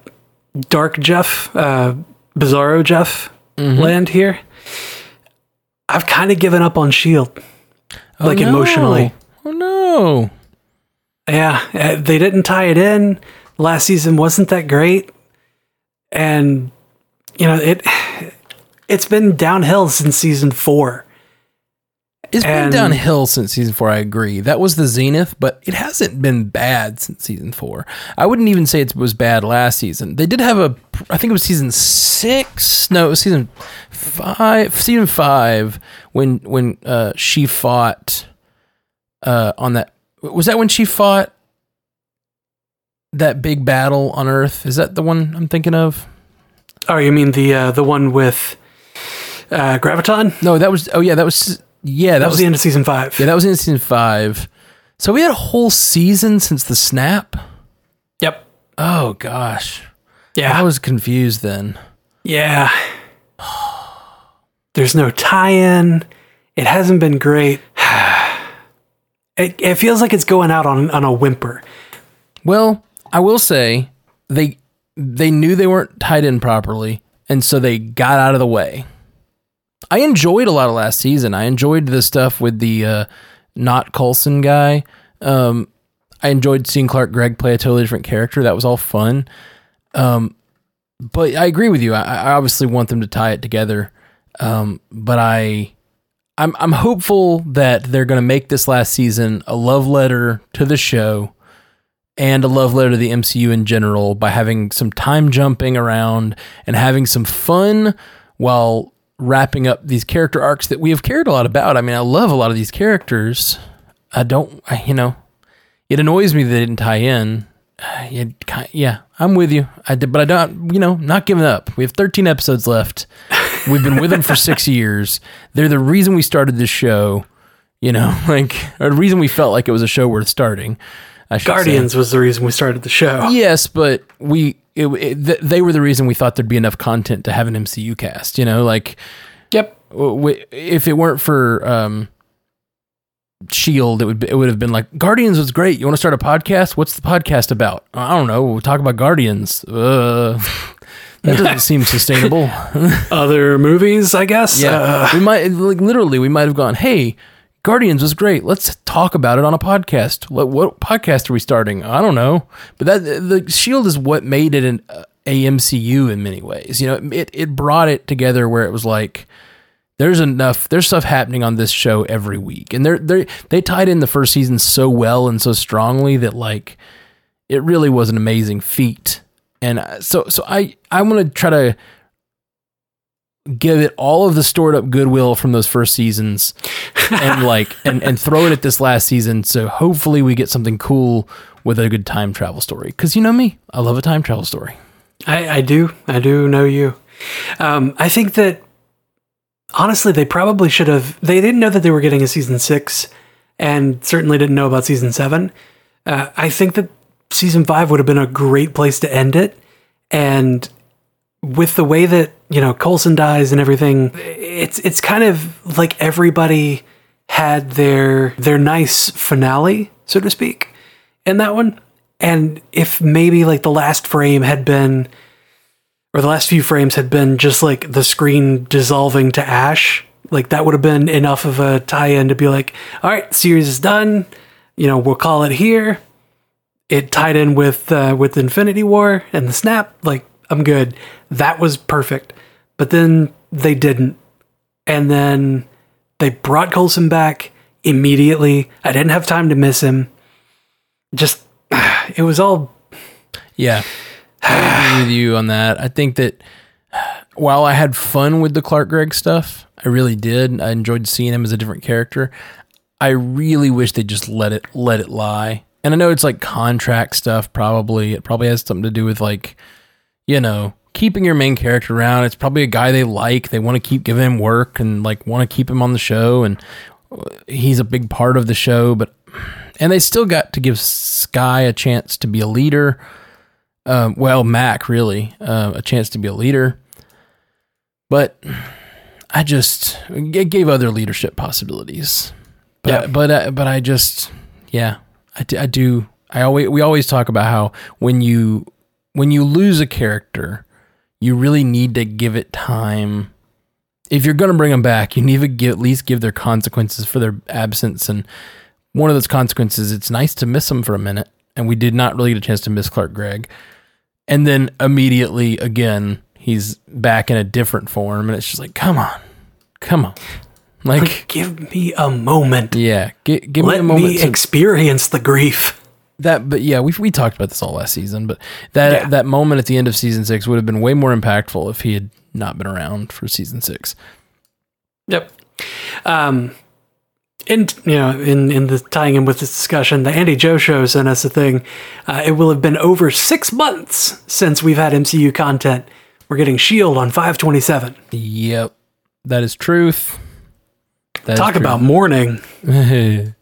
dark Jeff, uh, Bizarro Jeff land here. I've kind of given up on Shield, Oh, like no. emotionally. Oh no. Yeah, uh, they didn't tie it in. Last season wasn't that great, and you know it. (sighs) It's been downhill since season four. It's been downhill since season four. I agree. That was the zenith, but it hasn't been bad since season four. I wouldn't even say it was bad last season. They did have a, I think it was season six. No, it was season five. Season five when when uh, she fought uh, on that. Was that when she fought that big battle on Earth? Is that the one I'm thinking of? Oh, you mean the uh, the one with uh, Graviton? No, that was. Oh yeah, that was. Yeah, that, That was was the end of season five. Yeah, that was in season five. So we had a whole season since the snap. Yep. Oh gosh, Yeah. I was confused then. Yeah. (sighs) There's no tie-in. It hasn't been great. (sighs) It, it feels like it's going out on on a whimper. Well, I will say they they knew they weren't tied in properly, and so they got out of the way. I enjoyed a lot of last season. I enjoyed the stuff with the uh, not Coulson guy. Um, I enjoyed seeing Clark Gregg play a totally different character. That was all fun. Um, but I agree with you. I, I obviously want them to tie it together. Um, but I, I'm I'm hopeful that they're going to make this last season a love letter to the show and a love letter to the MCU in general by having some time jumping around and having some fun while wrapping up these character arcs that we have cared a lot about. I mean, I love a lot of these characters. I don't, I, you know, it annoys me that they didn't tie in. Uh, It, yeah, I'm with you. I did, but I don't, you know, not giving up. We have 13 episodes left. We've been with them for six (laughs) years. They're the reason we started this show. You know, (laughs) like or the reason we felt like it was a show worth starting. I should say. Guardians was the reason we started the show. Yes, but we it, it, they were the reason we thought there'd be enough content to have an MCU cast. You know, like Yep. w- w- if it weren't for um, Shield, it would be, it would have been like Guardians was great. You want to start a podcast? What's the podcast about? I don't know. We'll talk about Guardians. Uh, (laughs) that doesn't seem sustainable. (laughs) Other movies, I guess. Yeah, Uh, we might like literally we might have gone, hey. Guardians was great. Let's talk about it on a podcast. What, what podcast are we starting? I don't know, but that the Shield is what made it an uh, a MCU in many ways. You know, it it brought it together where it was like there's enough there's stuff happening on this show every week, and they're they they tied in the first season so well and so strongly that like it really was an amazing feat. And uh, so so I I'm gonna try to give it all of the stored up goodwill from those first seasons and (laughs) like and, and throw it at this last season so hopefully we get something cool with a good time travel story because you know me i love a time travel story I, I do. I do know you. Um, I think that honestly, they probably should have. They didn't know that they were getting a season six, and certainly didn't know about season seven. Uh, I think that season five would have been a great place to end it, and with the way that you know Coulson dies and everything, it's it's kind of like everybody had their their nice finale, so to speak, in that one. And if maybe like the last frame had been or the last few frames had been just like the screen dissolving to ash, like that would have been enough of a tie-in to be like, all right, series is done. You know, we'll call it here. It tied in with uh, with Infinity War and the snap. Like I'm good. That was perfect. But then they didn't, and then they brought Coulson back immediately. I didn't have time to miss him. Just (sighs) it was all Yeah. I agree with you on that. I think that while I had fun with the Clark Gregg stuff, I really did. I enjoyed seeing him as a different character. I really wish they just let it let it lie. And I know it's like contract stuff probably. It probably has something to do with like, you know, keeping your main character around. It's probably a guy they like. They want to keep giving him work and like want to keep him on the show and he's a big part of the show, but and they still got to give Skye a chance to be a leader. Um, well, Mac really uh, a chance to be a leader, but I just it gave other leadership possibilities. But Yeah. but uh, but I just yeah I, d- I do I always we always talk about how when you when you lose a character, you really need to give it time. If you're going to bring them back, you need to give, at least give their consequences for their absence. And one of those consequences, it's nice to miss them for a minute. And we did not really get a chance to miss Clark Gregg. And then immediately again, he's back in a different form. And it's just like, come on, come on. Like, give me a moment. yeah, gi- give me a moment. Let me to- experience the grief. That but yeah we we talked about this all last season but that Yeah. that moment at the end of season 6 would have been way more impactful if he had not been around for season 6 Yep. Um, and you know, in in the tying in with this discussion, the Andy Joe show sent us a thing. Uh, it will have been over six months since we've had MCU content. We're getting Shield on five twenty seven. yep that is truth That is Talk truth. about mourning. (laughs)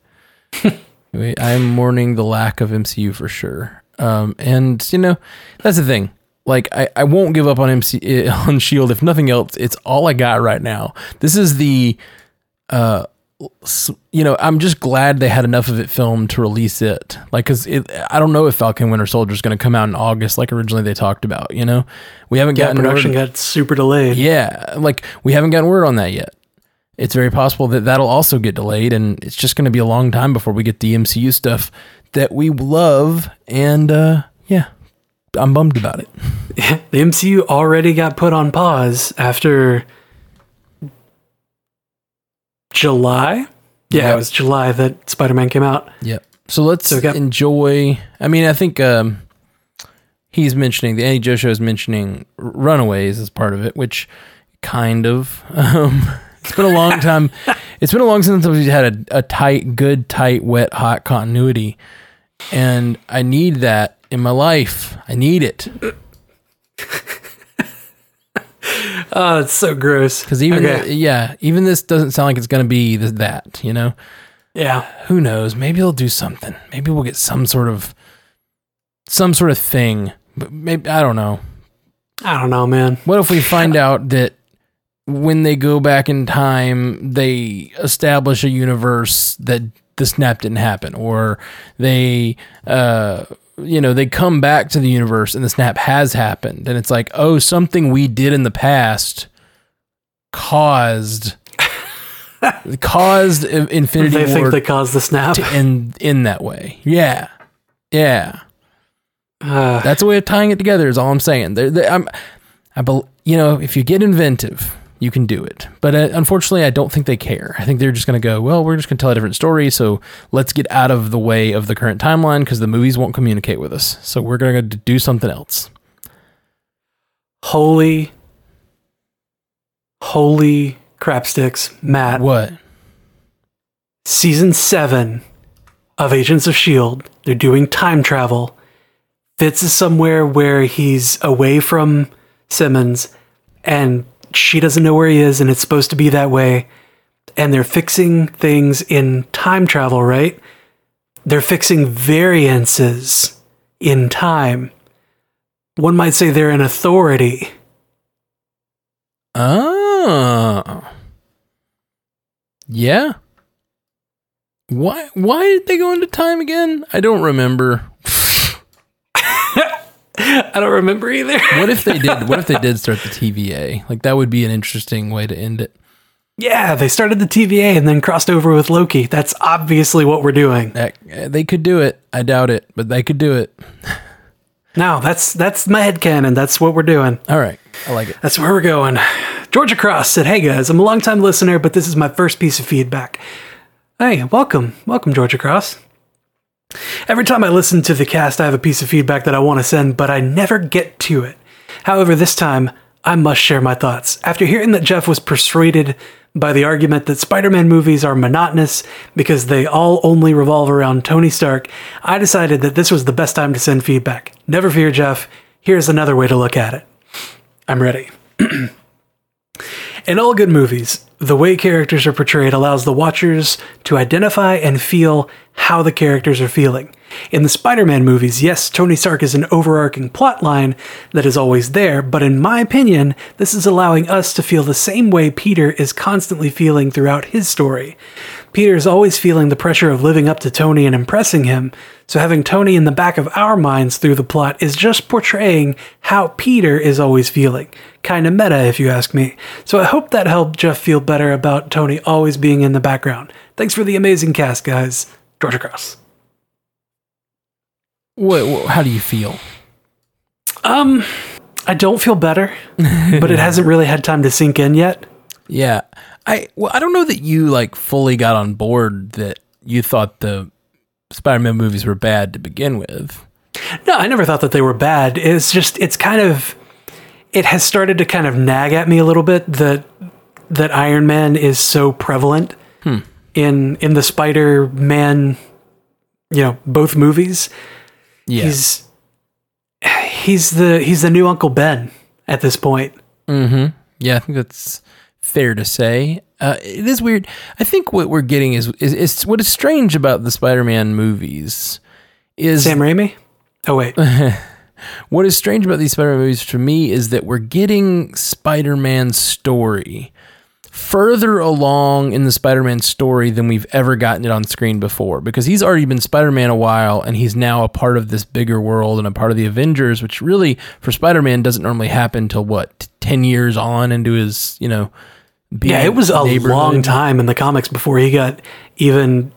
I'm mourning the lack of MCU for sure. Um, and you know, that's the thing. Like, I, I won't give up on MC (laughs) on Shield. If nothing else, it's all I got right now. This is the, uh, you know, I'm just glad they had enough of it filmed to release it. Like, cause it, I don't know if Falcon Winter Soldier is going to come out in August, like originally they talked about. You know, we haven't Yeah, gotten production word- got super delayed. yeah, like we haven't gotten word on that yet. It's very possible that that'll also get delayed, and it's just going to be a long time before we get the MCU stuff that we love. And uh, yeah, I'm bummed about it. (laughs) The MCU already got put on pause after July. Yeah, Yep. it was July that Spider Man came out. Yep. So let's So got- enjoy. I mean, I think um, he's mentioning the Andy Joe show is mentioning Runaways as part of it, which kind of. (laughs) Um, it's been a long time. (laughs) it's been a long time since we've had a, a tight, good, tight, wet, hot continuity, and I need that in my life. I need it (laughs) Oh, it's so gross. because even Okay. yeah, even this doesn't sound like it's going to be th- that. You know, Yeah. who knows? Maybe they'll do something. Maybe we'll get some sort of some sort of thing. But maybe I don't know. I don't know, man. What if we find (laughs) out that when they go back in time, they establish a universe that the snap didn't happen, or they, uh, you know, they come back to the universe and the snap has happened, and it's like, oh, something we did in the past caused (laughs) caused Infinity They War think they caused the snap. to end in that way. Yeah, yeah. Uh, That's a way of tying it together. Is all I'm saying. There, there- I'm, I, bel you know, if you get inventive, you can do it. But uh, unfortunately, I don't think they care. I think they're just going to go, well, we're just going to tell a different story. So let's get out of the way of the current timeline because the movies won't communicate with us. So we're going to do something else. holy, holy crap sticks, Matt. What? Season seven of Agents of Shield. They're doing time travel. Fitz is somewhere where he's away from Simmons, and she doesn't know where he is, and it's supposed to be that way. And they're fixing things in time travel, right? They're fixing variances in time. One might say they're an authority. Oh. Yeah. Why why did they go into time again? I don't remember. (laughs) I don't remember either. What if they did what if they (laughs) did start the TVA? Like that would be an interesting way to end it. yeah, they started the TVA and then crossed over with Loki. That's obviously what we're doing. That, eh, they could do it. I doubt it, but they could do it. (sighs) No, that's that's my headcanon. That's what we're doing. All right. I like it. That's where we're going. Georgia Cross said, Hey guys, I'm a longtime listener, but this is my first piece of feedback. Hey, welcome. Welcome, Georgia Cross. Every time I listen to the cast, I have a piece of feedback that I want to send, but I never get to it. However, this time, I must share my thoughts. After hearing that Jeff was persuaded by the argument that Spider Man movies are monotonous because they all only revolve around Tony Stark, I decided that this was the best time to send feedback. Never fear, Jeff. Here's another way to look at it. I'm ready. (clears throat) In all good movies, the way characters are portrayed allows the watchers to identify and feel how the characters are feeling. In the Spider Man movies, yes, Tony Stark is an overarching plot line that is always there, but in my opinion, this is allowing us to feel the same way Peter is constantly feeling throughout his story. Peter is always feeling the pressure of living up to Tony and impressing him, so having Tony in the back of our minds through the plot is just portraying how Peter is always feeling. Kinda meta, if you ask me. So I hope that helped Jeff feel better about Tony always being in the background. Thanks for the amazing cast, guys. Georgia Cross. What, what, how do you feel? Um, I don't feel better, but it (laughs) hasn't really had time to sink in yet. Yeah. I well, I don't know that you like fully got on board that you thought the Spider-Man movies were bad to begin with. No, I never thought that they were bad. It's just it's kind of it has started to kind of nag at me a little bit that that Iron Man is so prevalent in in the Spider-Man, you know, both movies. Yeah. He's he's the he's the new Uncle Ben at this point. Mm-hmm. Yeah, I think that's fair to say. Uh, it is weird. I think what we're getting is, is is what is strange about the Spider-Man movies is Sam Raimi. Oh wait, (laughs) what is strange about these Spider-Man movies to me is that we're getting Spider-Man's story further along in the Spider-Man story than we've ever gotten it on screen before because he's already been Spider-Man a while and he's now a part of this bigger world and a part of the Avengers which really for Spider-Man doesn't normally happen till what 10 years on into his, you know, being yeah, it was a long time in the comics before he got even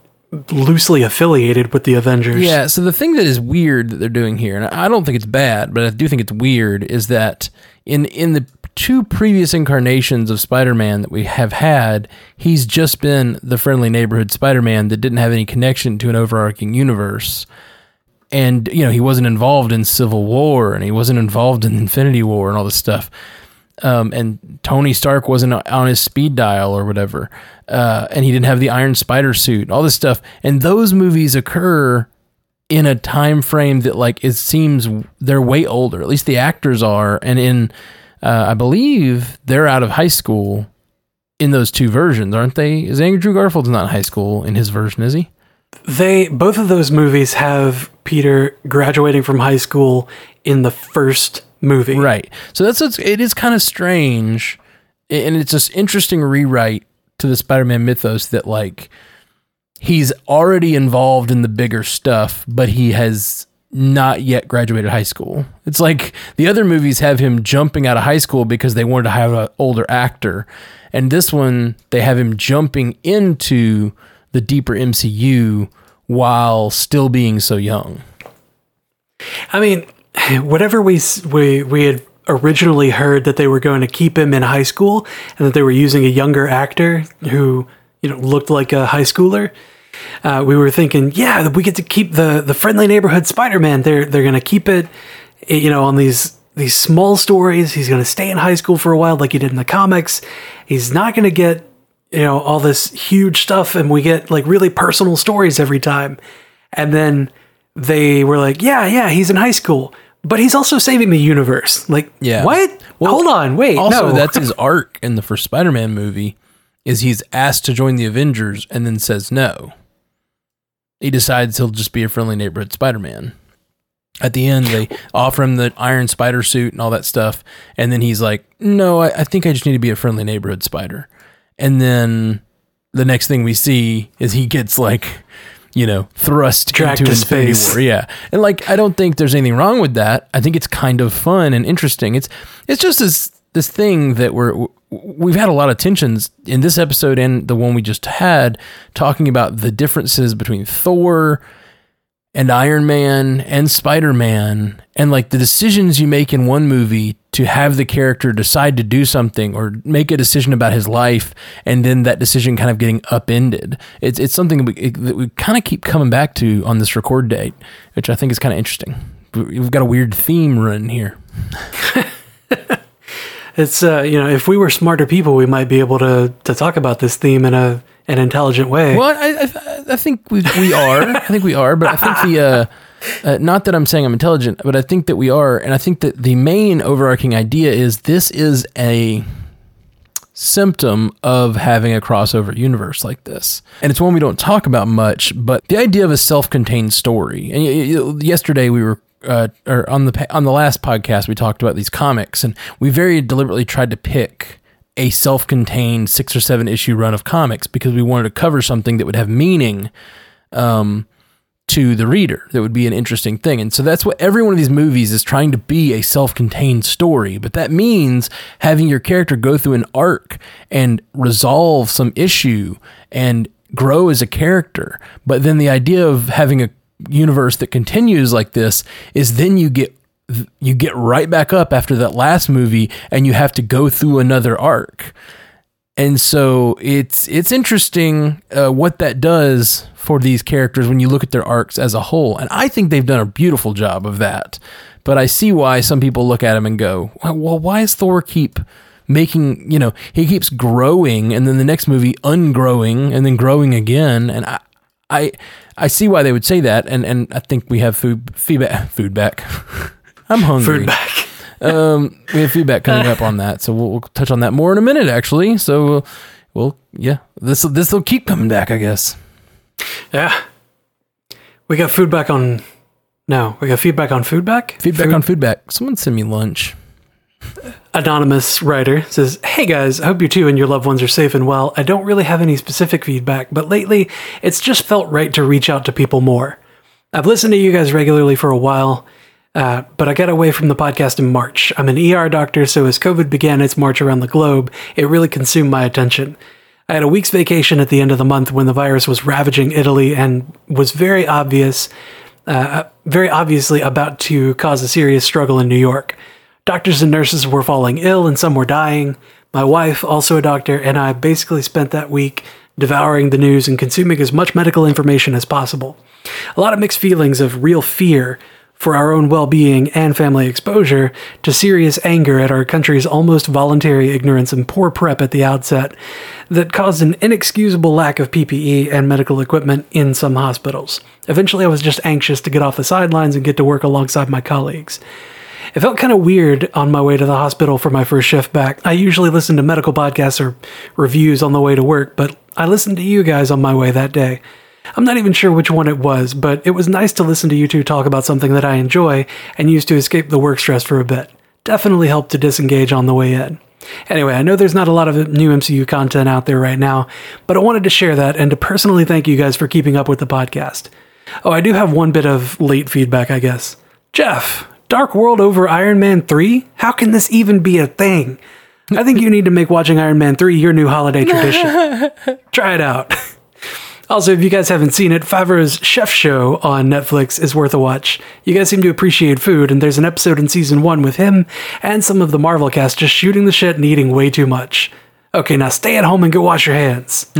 loosely affiliated with the Avengers. Yeah, so the thing that is weird that they're doing here, and I don't think it's bad, but I do think it's weird, is that in in the two previous incarnations of Spider-Man that we have had, he's just been the friendly neighborhood Spider-Man that didn't have any connection to an overarching universe. And you know, he wasn't involved in Civil War and he wasn't involved in Infinity War and all this stuff. Um, and Tony Stark wasn't on his speed dial or whatever, uh, and he didn't have the Iron Spider suit, all this stuff. And those movies occur in a time frame that, like, it seems they're way older. At least the actors are, and in, uh, I believe they're out of high school in those two versions, aren't they? Is Andrew Garfield's not in high school in his version, is he? They both of those movies have Peter graduating from high school in the first movie. Right. So that's what's, it is kind of strange, and it's just interesting rewrite to the Spider-Man mythos that like he's already involved in the bigger stuff, but he has not yet graduated high school. It's like the other movies have him jumping out of high school because they wanted to have an older actor, and this one they have him jumping into the deeper MCU while still being so young. I mean, whatever we we we had originally heard that they were going to keep him in high school and that they were using a younger actor who you know looked like a high schooler. Uh, we were thinking, yeah, we get to keep the the friendly neighborhood Spider-Man. They're they're going to keep it, you know, on these these small stories. He's going to stay in high school for a while, like he did in the comics. He's not going to get you know all this huge stuff, and we get like really personal stories every time. And then they were like, yeah, yeah, he's in high school. but he's also saving the universe. Like, Yeah. what? Well, Hold on, wait. Also, no. that's (laughs) his arc in the first Spider-Man movie. Is he's asked to join the Avengers and then says no. He decides he'll just be a friendly neighborhood Spider-Man. At the end, they offer him the Iron Spider suit and all that stuff, and then he's like, "No, I, I think I just need to be a friendly neighborhood Spider." And then the next thing we see is he gets like, you know, thrust Dragged into Infinity space. War. Yeah, and like I don't think there's anything wrong with that. I think it's kind of fun and interesting. It's it's just this this thing that we're we've had a lot of tensions in this episode and the one we just had talking about the differences between Thor and Iron Man and Spider Man and like the decisions you make in one movie to have the character decide to do something or make a decision about his life and then that decision kind of getting upended. It's it's something that we, that we kind of keep coming back to on this record date, which I think is kind of interesting. We've got a weird theme running here. (laughs) it's uh, you know, if we were smarter people, we might be able to to talk about this theme in a an intelligent way. Well, I, I, I think we, we are. I think we are, but I think the, uh, uh, not that I'm saying I'm intelligent, but I think that we are. And I think that the main overarching idea is this is a symptom of having a crossover universe like this. And it's one we don't talk about much, but the idea of a self-contained story. And yesterday we were uh, or on the on the last podcast we talked about these comics and we very deliberately tried to pick a self-contained 6 or 7 issue run of comics because we wanted to cover something that would have meaning um, to the reader that would be an interesting thing. And so that's what every one of these movies is trying to be a self contained story. But that means having your character go through an arc and resolve some issue and grow as a character. But then the idea of having a universe that continues like this is then you get you get right back up after that last movie and you have to go through another arc. And so it's it's interesting uh, what that does for these characters when you look at their arcs as a whole. And i think they've done a beautiful job of that. But i see why some people look at him and go well why does thor keep making you know he keeps growing and then the next movie ungrowing and then growing again? And i i i see why they would say that and and i think we have food feedback (laughs) food back (laughs) i'm hungry Food back. (laughs) um, we have feedback coming up on that, so we'll, we'll touch on that more in a minute, actually. So, we'll, we'll yeah, this this will keep coming back, I guess. Yeah. We got food back on. No, we got feedback on food back. Feedback Food- on feedback. Someone send me lunch. Anonymous writer says, Hey guys, I hope you two and your loved ones are safe and well. I don't really have any specific feedback, but lately it's just felt right to reach out to people more. I've listened to you guys regularly for a while, uh, but I got away from the podcast in March. I'm an ER doctor, so as COVID began its march around the globe, it really consumed my attention. I had a week's vacation at the end of the month when the virus was ravaging Italy and was very obvious, uh, very obviously about to cause a serious struggle in New York. Doctors and nurses were falling ill and some were dying. My wife, also a doctor, and I basically spent that week devouring the news and consuming as much medical information as possible. A lot of mixed feelings of real fear for our own well being and family exposure to serious anger at our country's almost voluntary ignorance and poor prep at the outset that caused an inexcusable lack of PPE and medical equipment in some hospitals. Eventually, I was just anxious to get off the sidelines and get to work alongside my colleagues. It felt kind of weird on my way to the hospital for my first shift back. I usually listen to medical podcasts or reviews on the way to work, but I listened to you guys on my way that day. I'm not even sure which one it was, but it was nice to listen to you two talk about something that I enjoy and use to escape the work stress for a bit. Definitely helped to disengage on the way in. Anyway, I know there's not a lot of new MCU content out there right now, but I wanted to share that and to personally thank you guys for keeping up with the podcast. Oh, I do have one bit of late feedback, I guess. Jeff, Dark World over Iron Man 3? How can this even be a thing? I think you need to make watching Iron Man 3 your new holiday tradition. (laughs) Try it out. (laughs) Also, if you guys haven't seen it, Favreau's Chef Show on Netflix is worth a watch. You guys seem to appreciate food, and there's an episode in season one with him and some of the Marvel cast just shooting the shit and eating way too much. Okay, now stay at home and go wash your hands. (laughs)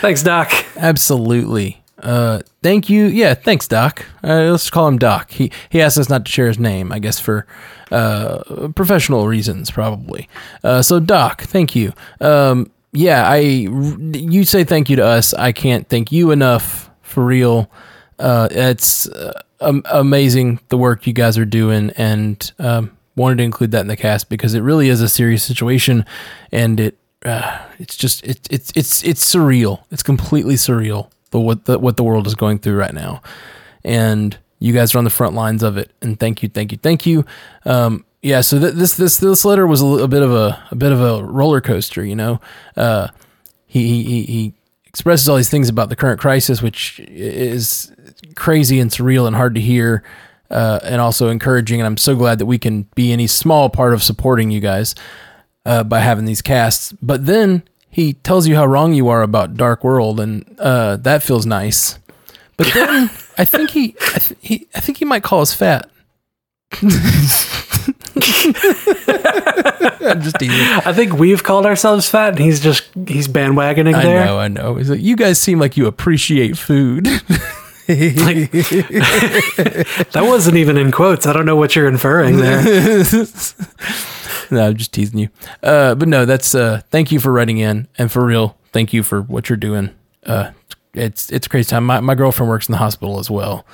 Thanks, Doc. Absolutely. Uh, thank you. Yeah, thanks, Doc. Uh, let's call him Doc. He he asked us not to share his name, I guess for uh, professional reasons, probably. Uh, so, Doc, thank you. Um, yeah, I you say thank you to us. I can't thank you enough for real. Uh, it's uh, amazing the work you guys are doing, and um, wanted to include that in the cast because it really is a serious situation, and it uh, it's just it, it's it's it's surreal. It's completely surreal the what the what the world is going through right now, and you guys are on the front lines of it. And thank you, thank you, thank you. Um, yeah, so th- this this this letter was a, bit of a a bit of a roller coaster. You know, uh, he he he expresses all these things about the current crisis, which is crazy and surreal and hard to hear. Uh, and also encouraging, and I'm so glad that we can be any small part of supporting you guys uh, by having these casts. But then he tells you how wrong you are about Dark World, and uh, that feels nice. But then (laughs) I think he, I, th- he, I think he might call us fat. I'm (laughs) just teasing. I think we've called ourselves fat, and he's just he's bandwagoning I there. know, I know. He's like, you guys seem like you appreciate food. (laughs) That wasn't even in quotes. I don't know what you're inferring there. No, I'm just teasing you. Uh, but no, that's uh, thank you for writing in, and for real, thank you for what you're doing. Uh, it's it's crazy time. My my girlfriend works in the hospital as well.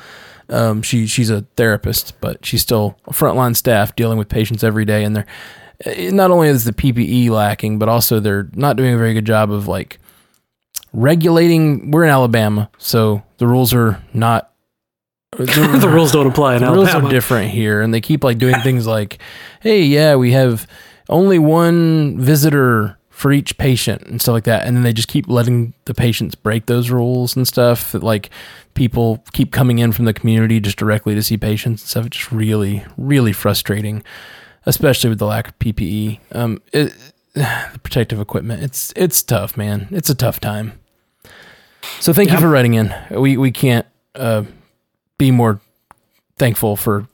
Um, she she's a therapist, but she's still frontline staff dealing with patients every day, and they're eh, not only is the PPE lacking, but also they're not doing a very good job of like regulating. We're in Alabama, so the rules are not. (laughs) the rules don't apply in The rules are different here, and they keep like doing (laughs) things like, "Hey, yeah, we have only one visitor for each patient and stuff like that," and then they just keep letting the patients break those rules and stuff. That Like people keep coming in from the community just directly to see patients and stuff. It's just really, really frustrating, especially with the lack of PPE. Um, it, (sighs) the protective equipment. It's it's tough, man. It's a tough time. So thank you for writing in. We we can't uh, be more thankful for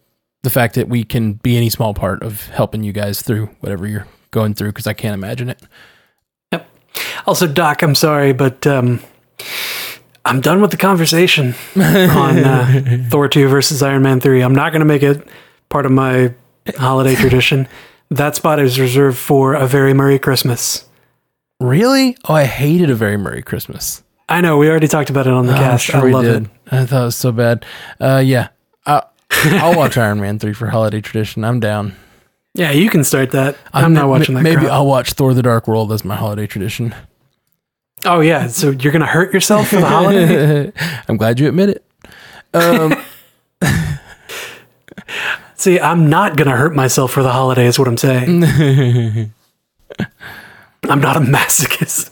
the fact that we can be any small part of helping you guys through whatever you're going through because I can't imagine it. Yep. Also, Doc, I'm sorry, but um, I'm done with the conversation (laughs) on uh, Thor 2 versus Iron Man 3. I'm not going to make it part of my holiday (laughs) tradition. That spot is reserved for a very Merry Christmas. Really? Oh, I hated a very Merry Christmas. I know, we already talked about it on the Oh, cast. I we love it. I thought it was so bad. Uh, yeah, I, I'll watch (laughs) Iron Man three for holiday tradition. I'm down. Yeah, you can start that. I'm, not watching that. Maybe crap. I'll watch Thor: The Dark World as my holiday tradition. Oh, yeah. So you're going to hurt yourself for the holiday? (laughs) I'm glad you admit it. Um, (laughs) See, I'm not going to hurt myself for the holiday, is what I'm saying. I'm not a masochist.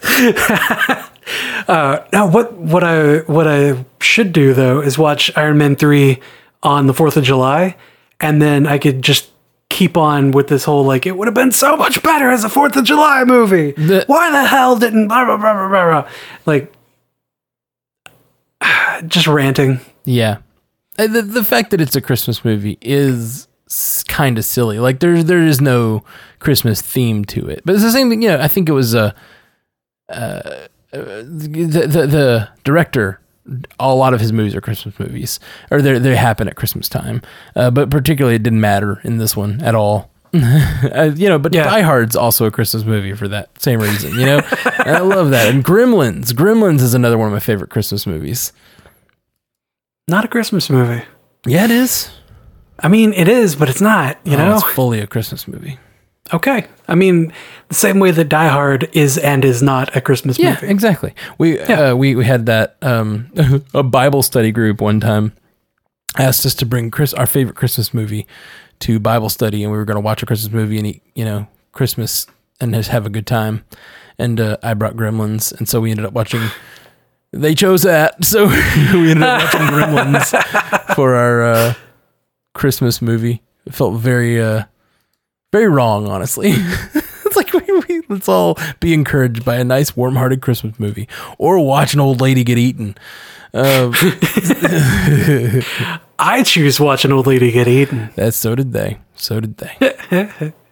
Uh, now, what what I what I should do though is watch Iron Man three on the Fourth of July, and then I could just keep on with this whole like it would have been so much better as a Fourth of July movie. The- Why the hell didn't blah blah blah blah blah? blah? Like, (sighs) just ranting. Yeah. The, the fact that it's a Christmas movie is kind of silly. Like there's there is no Christmas theme to it. But it's the same thing, you know, I think it was a. uh, the, the the director a lot of his movies are Christmas movies or they they happen at Christmas time. Uh, but particularly it didn't matter in this one at all. (laughs) uh, you know, but Yeah. Die Hard's also a Christmas movie for that same reason, you know? and (laughs) I love that. And Gremlins, Gremlins is another one of my favorite Christmas movies. Not a Christmas movie. Yeah, it is. I mean, it is, but it's not. You Oh, know. it's fully a Christmas movie. Okay. I mean, the same way that Die Hard is and is not a Christmas Yeah, movie. exactly. We Yeah. uh, we we had that um, (laughs) a Bible study group one time asked us to bring Chris our favorite Christmas movie to Bible study, and we were going to watch a Christmas movie and eat you know Christmas and just have a good time. And uh, I brought Gremlins, and so we ended up watching. They chose that, (laughs) so (laughs) we ended up watching Gremlins for our uh, Christmas movie. It felt very uh, very wrong, honestly. it's like we, we, let's all be encouraged by a nice, warm-hearted Christmas movie, or watch an old lady get eaten. Um, (laughs) I choose watch an old lady get eaten. that so did they. So did they. (laughs)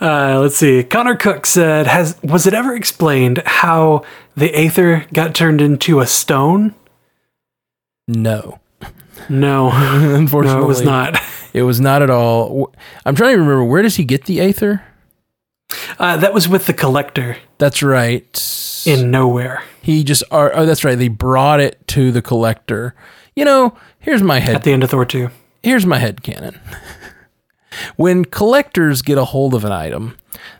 Uh, let's see. Connor Cook said, "Has was it ever explained how the Aether got turned into a stone?" No, No, unfortunately, (laughs) no, it was not. It was not at all. I'm trying to remember where does he get the aether? Uh, that was with the collector That's right. in Knowhere. he just are oh that's right they brought it to the collector You know, here's my head at the end of Thor 2. here's my head canon. (laughs) when collectors get a hold of an item,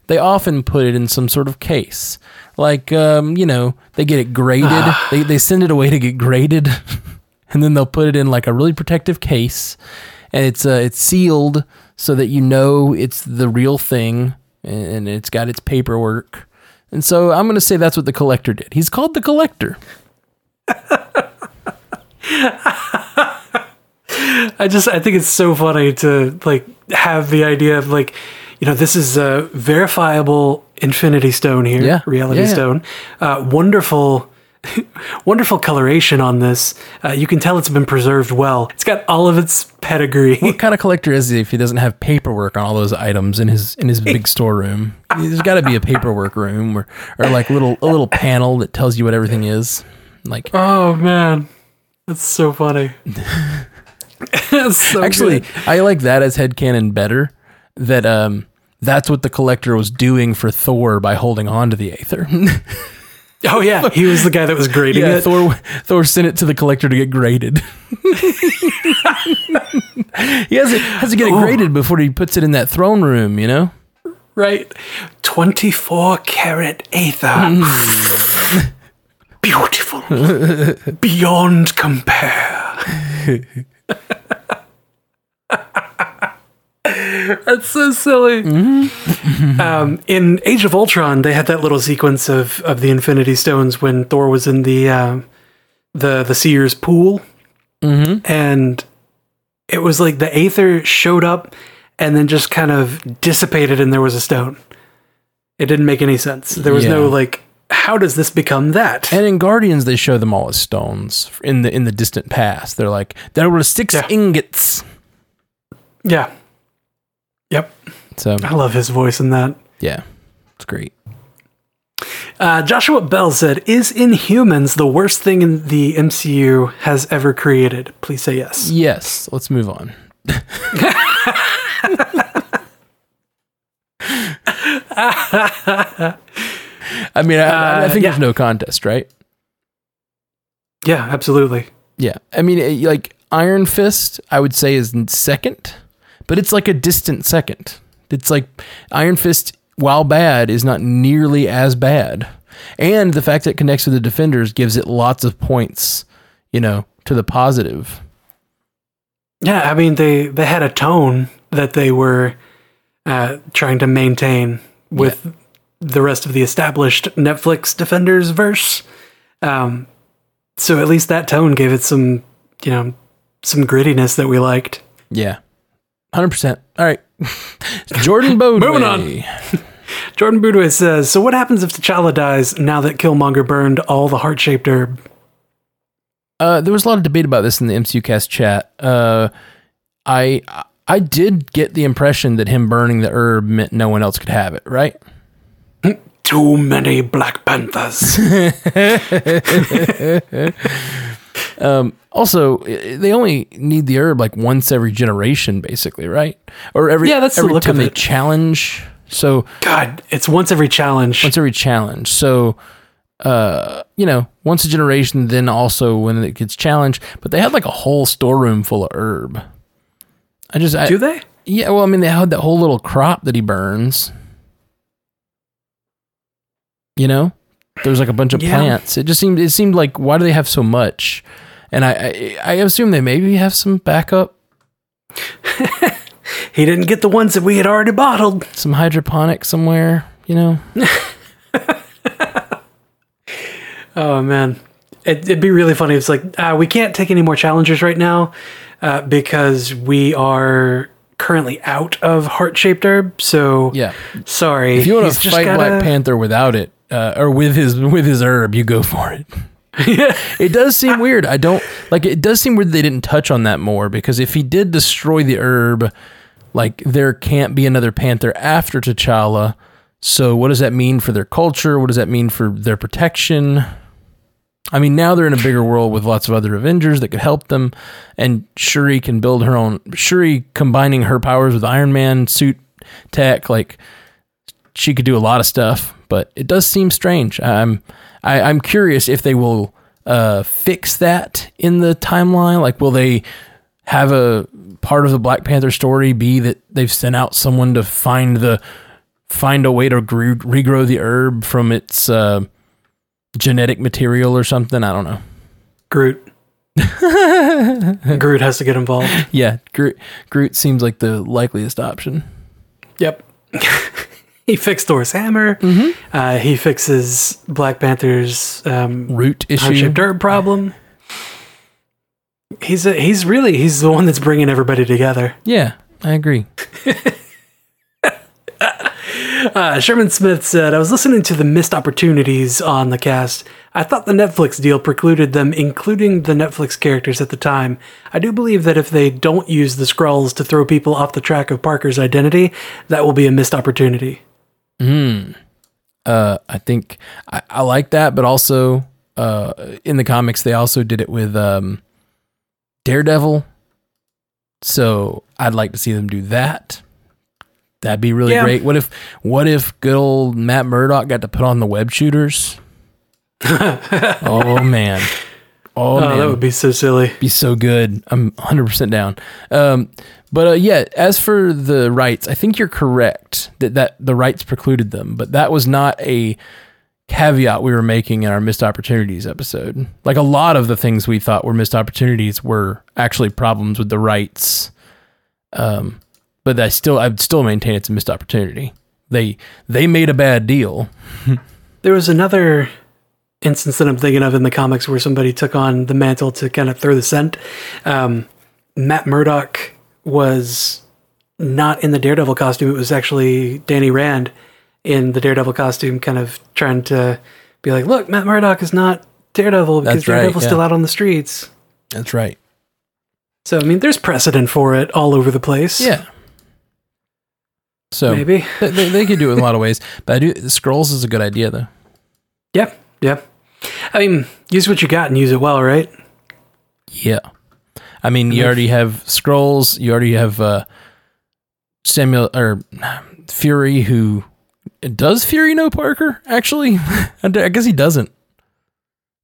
they often put it in some sort of case. Like, um, you know, they get it graded. (sighs) they, they send it away to get graded, (laughs) and then they'll put it in like a really protective case, and it's uh, it's sealed so that you know it's the real thing, and, it's got its paperwork. And so I'm going to say that's what the collector did. He's called the collector. (laughs) I just I think it's so funny to like have the idea of like you know this is a verifiable Infinity Stone here, Yeah. Reality Yeah, yeah. Stone. Uh, wonderful. (laughs) Wonderful coloration on this. Uh, you can tell it's been preserved well. It's got all of its pedigree. What kind of collector is he if he doesn't have paperwork on all those items in his in his big (laughs) storeroom? There's got to be a paperwork room or or like little a little panel that tells you what everything is. Like Oh man, that's so funny. (laughs) That's so actually, good. I like that as headcanon better. That um that's what the collector was doing for Thor by holding on to the Aether. Oh yeah, (laughs) he was the guy that was grading yeah, it. Thor Thor sent it to the collector to get graded. (laughs) he has to, has to get it graded before he puts it in that throne room, you know? Right, twenty-four karat aether, Mm. beautiful, beyond compare. (laughs) (laughs) That's so silly. Mm-hmm. (laughs) um, in Age of Ultron, they had that little sequence of, of the Infinity Stones when Thor was in the uh, the the Seer's pool, Mm-hmm. and it was like the Aether showed up and then just kind of dissipated, and there was a stone. It didn't make any sense. There was no like, how does this become that? And in Guardians, they show them all as stones in the in the distant past. They're like there were six Yeah. ingots. yeah. Yep. So I love his voice in that. yeah, it's great. Uh, Joshua Bell said, "Is Inhumans the worst thing in the MCU has ever created?" Please say yes. Yes, let's move on. (laughs) I mean, I, I Uh, think yeah. there's no contest, right? Yeah, absolutely. Yeah, I mean, eh, like Iron Fist, I would say is second, but it's like a distant second. It's like Iron Fist, while bad, is not nearly as bad, and the fact that it connects with the Defenders gives it lots of points, you know, to the positive. Yeah, I mean they they had a tone that they were uh, trying to maintain with the rest of the established Netflix Defenders verse. Um, so at least that tone gave it some, you know, some grittiness that we liked. Yeah, hundred percent. All right, (laughs) Jordan (laughs) Bode. Moving on. (laughs) Jordan Boudouin says, "So what happens if T'Challa dies now that Killmonger burned all the heart-shaped herb?" Uh, there was a lot of debate about this in the MCU cast chat. Uh, I I did get the impression that him burning the herb meant no one else could have it, right? Too many Black Panthers. Also, they only need the herb like once every generation, basically, right? Or every Yeah, that's the every look time of they it. challenge. So God, it's once every challenge. once every challenge. So, uh, you know, once a generation. Then also when it gets challenged. But they had like a whole storeroom full of herb. I just I, Do they? yeah. Well, I mean, they had that whole little crop that he burns. You know, there's like a bunch of Yeah. plants. It just seemed it seemed like why do they have so much? And I I, I assume they maybe have some backup, (laughs) He didn't get the ones that we had already bottled. some hydroponic somewhere. You know, (laughs) Oh man, it, it'd be really funny. if It's like uh, we can't take any more challengers right now uh, because we are currently out of heart-shaped herb. So yeah. sorry. If you want to fight gotta- Black Panther without it, uh, or with his with his herb, you go for it. (laughs) It does seem weird. I don't like. It does seem weird they didn't touch on that more because if he did destroy the herb, like there can't be another Panther after T'Challa. So what does that mean for their culture? What does that mean for their protection? I mean, now they're in a bigger world with lots of other Avengers that could help them, and Shuri can build her own. Shuri combining her powers with Iron Man suit tech, like she could do a lot of stuff. But it does seem strange. I'm I, I'm curious if they will uh, fix that in the timeline? Like, will they have a part of the Black Panther story be that they've sent out someone to find the find a way to gre- regrow the herb from its uh, genetic material or something? I don't know. Groot. (laughs) Groot has to get involved. (laughs) Yeah, Groot, Groot seems like the likeliest option. Yep. (laughs) (laughs) he fixed Thor's hammer. Uh, he fixes Black Panther's um, Root issue. heart-shaped problem. He's a, he's really he's the one that's bringing everybody together. Yeah, I agree. (laughs) Uh, Sherman Smith said, I was listening to the missed opportunities on the cast. I thought the Netflix deal precluded them including the Netflix characters at the time. I do believe that if they don't use the Skrulls to throw people off the track of Parker's identity, that will be a missed opportunity. Uh, I think I, I like that, but also uh, in the comics they also did it with um, Daredevil. So I'd like to see them do that. That'd be really Yeah. great. What if what if good old Matt Murdock got to put on the web shooters? (laughs) oh man. Oh, Oh, man. that would be so silly. be so good. I'm 100% down. Um, but uh, yeah, as for the rights, I think you're correct that, that the rights precluded them, but that was not a caveat we were making in our missed opportunities episode. Like a lot of the things we thought were missed opportunities were actually problems with the rights. Um, but I still, I'd still maintain it's a missed opportunity. They they made a bad deal. (laughs) There was another instance that I'm thinking of in the comics where somebody took on the mantle to kind of throw the scent. Um, Matt Murdock was not in the Daredevil costume. It was actually Danny Rand in the Daredevil costume, kind of trying to be like, look, Matt Murdock is not Daredevil because That's right, Daredevil's yeah. still out on the streets. That's right. So, I mean, there's precedent for it all over the place. Yeah. So Maybe. (laughs) they, they could do it in a lot of ways, but I do. Skrulls is a good idea though. Yeah. Yeah. I mean, use what you got and use it well, right? Yeah. I mean, you already have Skrulls. You already have uh, Samuel or (sighs) Fury. Who does Fury know Parker? Actually, (laughs) I guess he doesn't.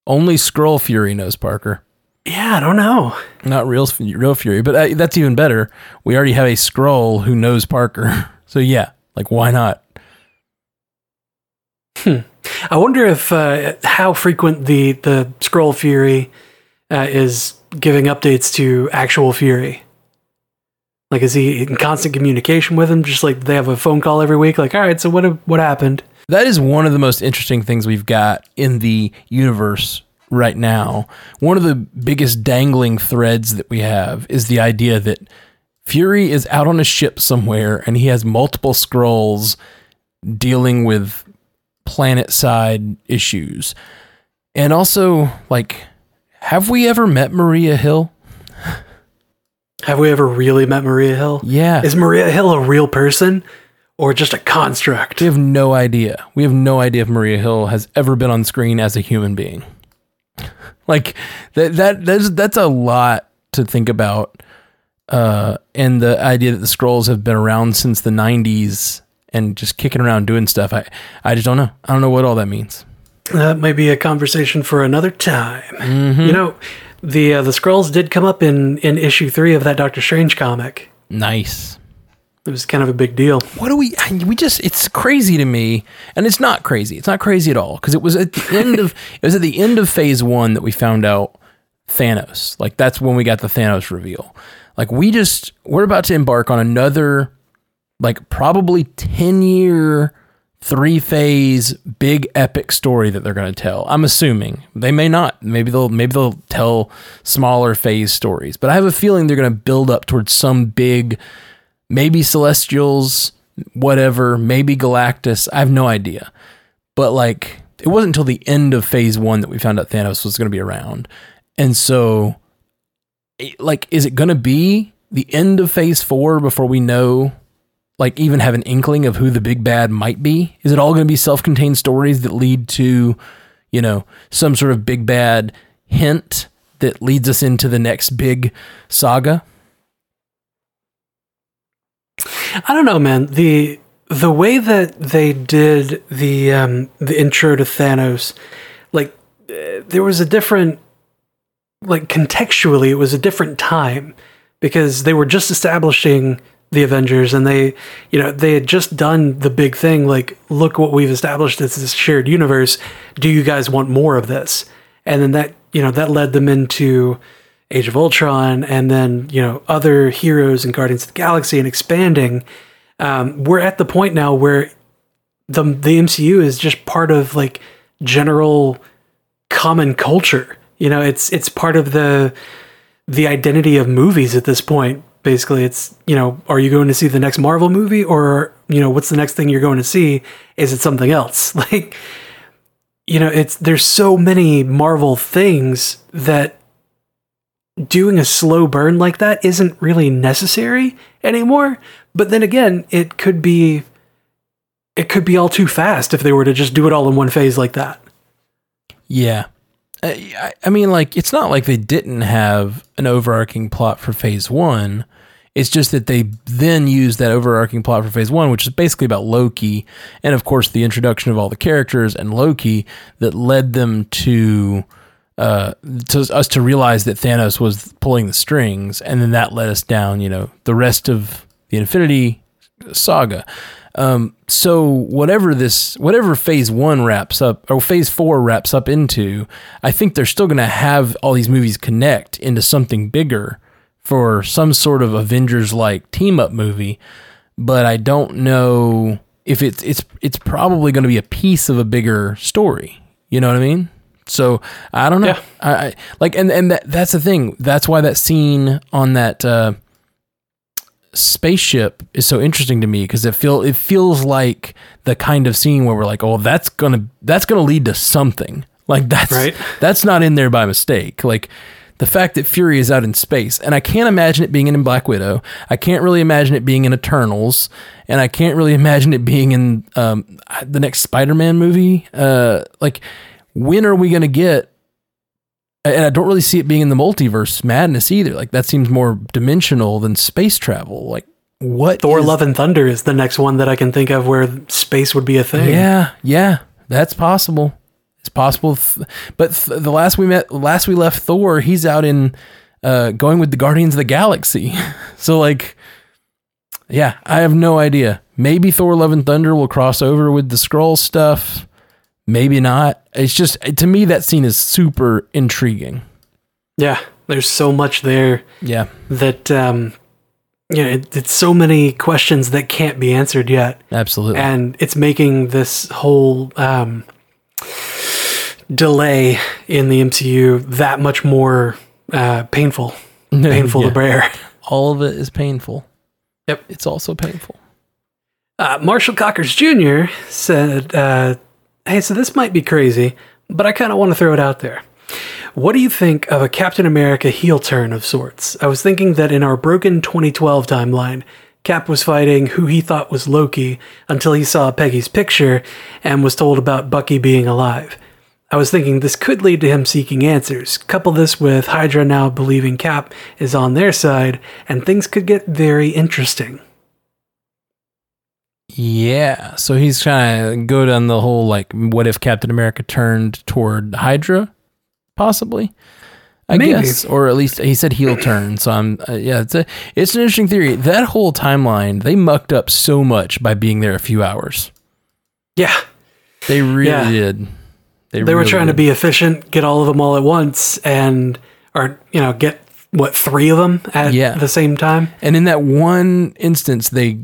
Only Skrull Fury knows Parker, Yeah, I don't know. not real real Fury. But uh, that's even better. We already have a Skrull who knows Parker. (laughs) So yeah, like why not? Hmm. I wonder if uh, how frequent the the Skrull fury uh, is giving updates to actual fury. Like, is he in constant communication with him? Just like they have a phone call every week. Like, all right, so what what happened? That is one of the most interesting things we've got in the universe right now. One of the biggest dangling threads that we have is the idea that Fury is out on a ship somewhere and he has multiple Skrulls dealing with planet side issues. And also, like, have we ever met Maria Hill? Have we ever really met Maria Hill? Yeah. Is Maria Hill a real person or just a construct? We have no idea. We have no idea if Maria Hill has ever been on screen as a human being. like that that that's that's a lot to think about. Uh, and the idea that the Skrulls have been around since the 90s and just kicking around doing stuff. I I just don't know. I don't know what all that means. That might be a conversation for another time. Mm-hmm. You know, the uh, the Skrulls did come up in in issue three of that Doctor Strange comic. Nice. It was kind of a big deal. What do we? We just. It's crazy to me, and it's not crazy. It's not crazy at all because it was at the end of. (laughs) It was at the end of phase one that we found out Thanos. Like that's when we got the Thanos reveal. Like we just we're about to embark on another, like probably ten year, three phase big epic story that they're going to tell. I'm assuming they may not. Maybe they'll maybe they'll tell smaller phase stories. But I have a feeling they're going to build up towards some big maybe Celestials, whatever, maybe Galactus. I have no idea. But like, it wasn't until the end of phase one that we found out Thanos was going to be around. And so, like, is it going to be the end of phase four before we know, like, even have an inkling of who the big bad might be? Is it all going to be self contained stories that lead to, you know, some sort of big bad hint that leads us into the next big saga? I don't know, man. The the way that they did the um, the intro to Thanos, like uh, there was a different like contextually it was a different time because they were just establishing the Avengers and they you know they had just done the big thing like look what we've established as this shared universe do you guys want more of this and then that you know that led them into Age of Ultron and then you know other heroes and Guardians of the Galaxy and expanding um, we're at the point now where the the MCU is just part of like general common culture. You know, it's it's part of the the identity of movies at this point. Basically, it's you know, are you going to see the next Marvel movie, or you know, what's the next thing you're going to see? Is it something else? (laughs) Like, you know, it's there's so many Marvel things that doing a slow burn like that isn't really necessary anymore. But then again, it could be it could be all too fast if they were to just do it all in one phase like that. Yeah. I, I mean, like, it's not like they didn't have an overarching plot for phase one. It's just that they then used that overarching plot for phase one, which is basically about Loki, and of course the introduction of all the characters and Loki that led them to uh, to us to realize that Thanos was pulling the strings, and then that led us down, you know, the rest of the Infinity Saga. Um, so whatever this, whatever phase one wraps up, or phase four wraps up into, I think they're still going to have all these movies connect into something bigger for some sort of Avengers like team up movie. But I don't know if it's it's it's probably going to be a piece of a bigger story. You know what I mean? So I don't know. Yeah. I, I like, and and that, that's the thing. That's why that scene on that. Uh, spaceship is so interesting to me because it feel it feels like the kind of scene where we're like, oh, that's gonna that's gonna lead to something. Like that's Right. that's not in there by mistake. Like the fact that Fury is out in space, and I can't imagine it being in Black Widow. I can't really imagine it being in Eternals, and I can't really (laughs) imagine it being in um, the next Spider-Man movie. Uh, like, when are we gonna get and I don't really see it being in the multiverse madness either. Like that seems more dimensional than space travel. Like what Thor: is- Love and Thunder is the next one that I can think of where space would be a thing. Yeah, yeah, that's possible. It's possible, Th- but th- the last we met, last we left Thor, he's out in uh, going with the Guardians of the Galaxy. (laughs) so like, yeah, I have no idea. Maybe Thor: Love and Thunder will cross over with the Skrull stuff. Maybe not. It's just to me that scene is super intriguing. yeah. There's so much there Yeah, that um, you know, it, it's so many questions that can't be answered yet. absolutely. and it's making this whole um, delay in the MCU that much more uh, painful, (laughs) painful Yeah. to bear. all of it is painful. Yep. It's also painful. Uh, Marshall Cockers Jr. said, uh, "Hey, so this might be crazy, but I kind of want to throw it out there." What do you think of a Captain America heel turn of sorts? I was thinking that in our broken 2012 timeline, Cap was fighting who he thought was Loki until he saw Peggy's picture and was told about Bucky being alive. I was thinking this could lead to him seeking answers. Couple this with Hydra now believing Cap is on their side, and things could get very interesting. Yeah. So he's trying to go down the whole like, what if Captain America turned toward Hydra? Possibly. I Maybe. guess, or at least he said heel turn. So I'm, uh, yeah, it's a, it's an interesting theory. That whole timeline, they mucked up so much by being there a few hours. Yeah, They really Yeah. did. they were really trying to be efficient, get all of them all at once, and or you know get what three of them at Yeah. the same time. And in that one instance, they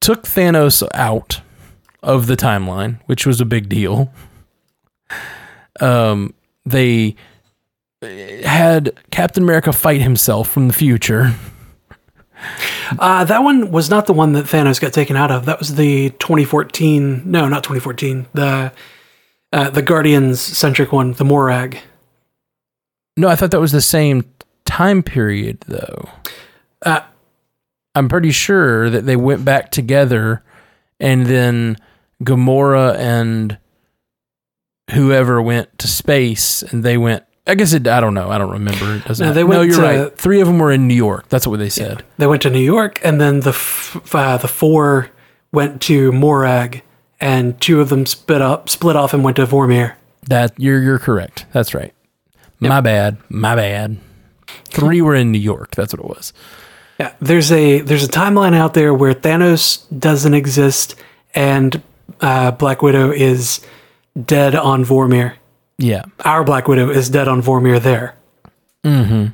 took Thanos out of the timeline, which was a big deal. Um, they had Captain America fight himself from the future. Uh, that one was not the one that Thanos got taken out of. That was the 2014. No, not 2014. The uh, the Guardians centric one, the Morag. No, I thought that was the same time period, though. Uh, I'm pretty sure that they went back together, and then Gamora and whoever went to space, and they went. I guess it. I don't know. I don't remember. It doesn't. No, they no, went you're to- right. Three of them were in New York. That's what they said. They went to New York, and then the f- uh, the four went to Morag, and two of them split up, split off, and went to Vormir. That you're you're correct. That's right. My bad. My bad. Three were in New York. That's what it was. Yeah, there's a there's a timeline out there where Thanos doesn't exist and uh, Black Widow is dead on Vormir. Yeah. Our Black Widow is dead on Vormir there. Mm-hmm.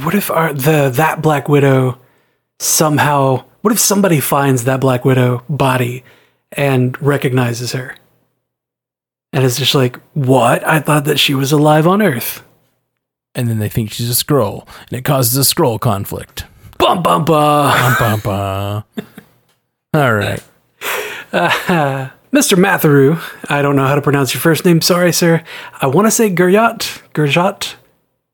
What if our, the that Black Widow somehow? What if somebody finds that Black Widow body and recognizes her, and is just like, "What? I thought that she was alive on Earth." And then they think she's a Skrull, and it causes a Skrull conflict. Bum bum bum. Bum, bum, bum. All right. (laughs) Mr. Matheru, I don't know how to pronounce your first name. Sorry, sir. I want to say Gurjat. Gurjat.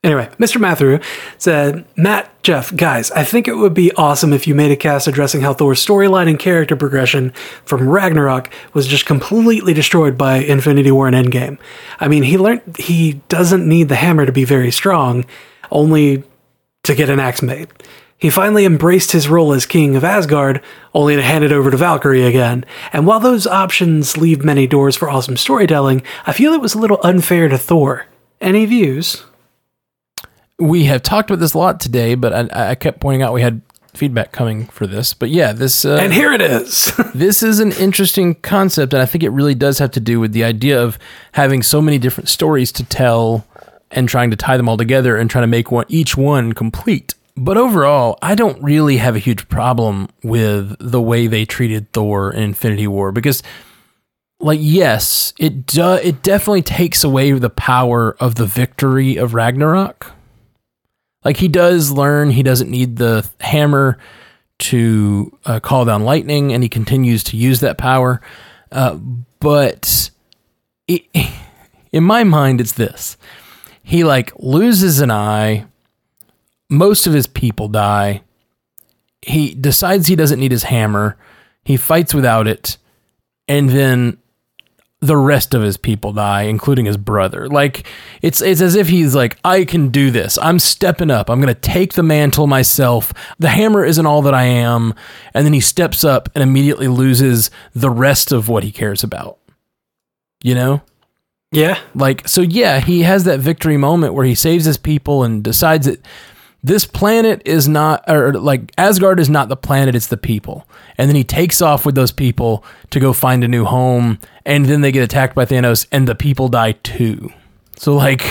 Anyway, Mr. Matheru said, Matt, Jeff, guys, I think it would be awesome if you made a cast addressing how Thor's storyline and character progression from Ragnarok was just completely destroyed by Infinity War and Endgame. I mean, he learned he doesn't need the hammer to be very strong, only to get an axe made. He finally embraced his role as king of Asgard, only to hand it over to Valkyrie again. And while those options leave many doors for awesome storytelling, I feel it was a little unfair to Thor. Any views? We have talked about this a lot today, but I, I kept pointing out we had feedback coming for this. But yeah, this uh, And here it is. (laughs) this is an interesting concept, and I think it really does have to do with the idea of having so many different stories to tell and trying to tie them all together and trying to make one each one complete. But overall, I don't really have a huge problem with the way they treated Thor in Infinity War because like yes, it do, it definitely takes away the power of the victory of Ragnarok. Like he does learn he doesn't need the hammer to uh, call down lightning, and he continues to use that power. Uh, but it, (laughs) in my mind, it's this: he like loses an eye. Most of his people die. He decides he doesn't need his hammer. He fights without it, and then the rest of his people die, including his brother. Like it's it's as if he's like, I can do this. I'm stepping up. I'm gonna take the mantle myself. The hammer isn't all that I am. And then he steps up and immediately loses the rest of what he cares about. You know? yeah. Like so yeah, he has that victory moment where he saves his people and decides that this planet is not or like Asgard is not the planet, it's the people. And then he takes off with those people to go find a new home and then they get attacked by Thanos and the people die too. So like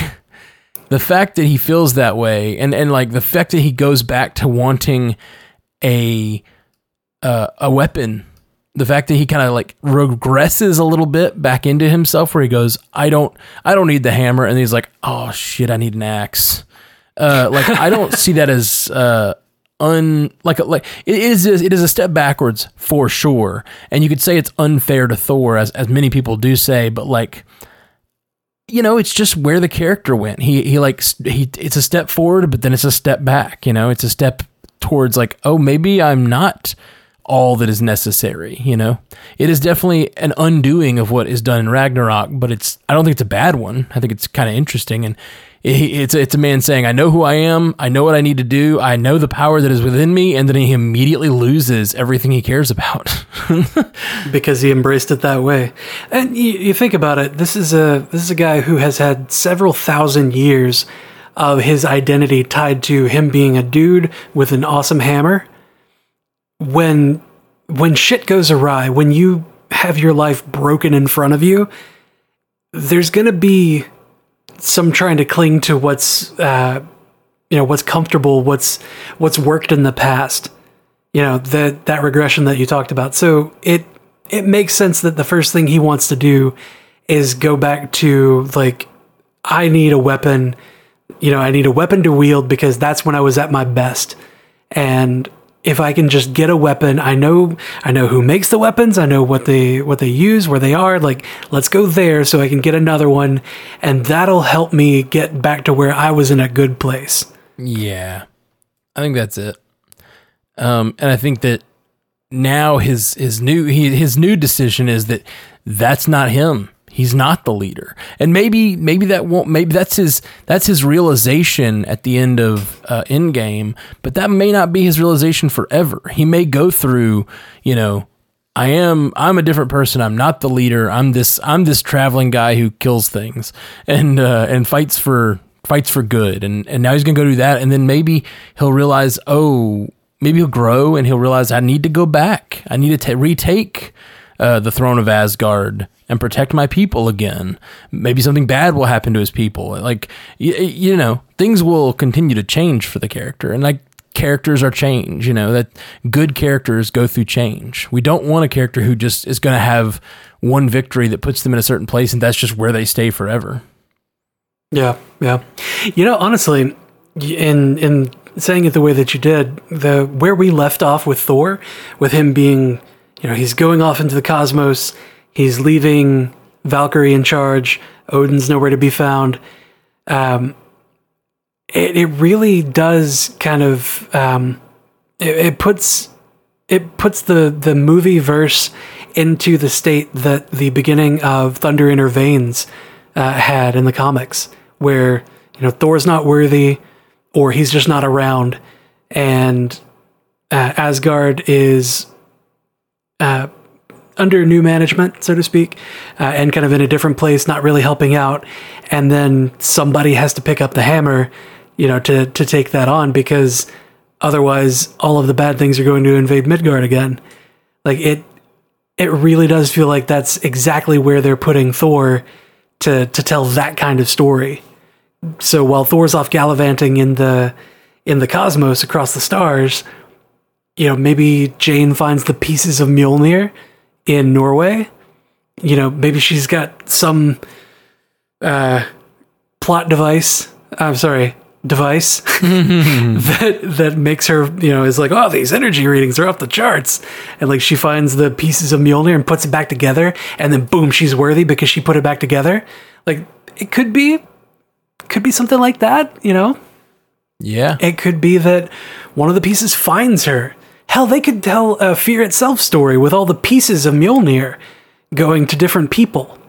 (laughs) the fact that he feels that way and and like the fact that he goes back to wanting a uh, a weapon the fact that he kind of like regresses a little bit back into himself where he goes i don't i don't need the hammer and he's like oh shit i need an axe uh like i don't see that as uh un like like it is it is a step backwards for sure. And you could say it's unfair to thor as as many people do say but like you know it's just where the character went. He he like he it's a step forward but then it's a step back you know? It's a step towards like oh maybe i'm not all that is necessary you know? It is definitely an undoing of what is done in ragnarok but it's i don't think it's a bad one. I think it's kind of interesting and it's it's a man saying i know who i am i know what i need to do i know the power that is within me and then he immediately loses everything he cares about (laughs) because he embraced it that way. And you, you think about it, this is a this is a guy who has had several thousand years of his identity tied to him being a dude with an awesome hammer. When when shit goes awry, when you have your life broken in front of you, there's to be some trying to cling to what's uh, you know what's comfortable, what's what's worked in the past you know that that regression that you talked about. So it it makes sense that the first thing he wants to do is go back to like i need a weapon you know i need a weapon to wield because that's when i was at my best. And if i can just get a weapon i know i know who makes the weapons i know what they what they use where they are like let's go there so i can get another one and that'll help me get back to where i was in a good place Yeah, I think that's it. Um, and I think that now his his new he, his new decision is that that's not him. He's not the leader, and maybe maybe that won't. Maybe that's his that's his realization at the end of uh, Endgame. But that may not be his realization forever. He may go through, you know, I am I'm a different person. I'm not the leader. I'm this I'm this traveling guy who kills things and uh, and fights for fights for good. And and now he's gonna go do that. And then maybe he'll realize, oh, maybe he'll grow and he'll realize I need to go back. I need to retake uh, the throne of Asgard and protect my people again. Maybe something bad will happen to his people. Like y- you know, things will continue to change for the character. And like characters are change, you know, that good characters go through change. We don't want a character who just is going to have one victory that puts them in a certain place and that's just where they stay forever. Yeah, yeah. You know, honestly, in in saying it the way that you did, the where we left off with Thor, with him being, you know, he's going off into the cosmos, he's leaving Valkyrie in charge, Odin's nowhere to be found. Um, it, it really does kind of um, it, it puts it puts the the movie verse into the state that the beginning of Thunder in Her Veins uh, had in the comics, where you know Thor's not worthy, or he's just not around, and uh, Asgard is uh, under new management, so to speak, uh, and kind of in a different place, not really helping out, and then somebody has to pick up the hammer you know, to to take that on because otherwise all of the bad things are going to invade Midgard again. Like it it really does feel like that's exactly where they're putting Thor to to tell that kind of story. So while Thor's off gallivanting in the in the cosmos across the stars, you know, maybe Jane finds the pieces of Mjolnir in Norway. You know, maybe she's got some uh, plot device. I'm sorry, device (laughs) that that makes her you know is like oh these energy readings are off the charts and like she finds the pieces of Mjolnir and puts it back together and then boom she's worthy because she put it back together like it could be could be something like that you know yeah it could be that one of the pieces finds her hell they could tell a fear itself story with all the pieces of Mjolnir going to different people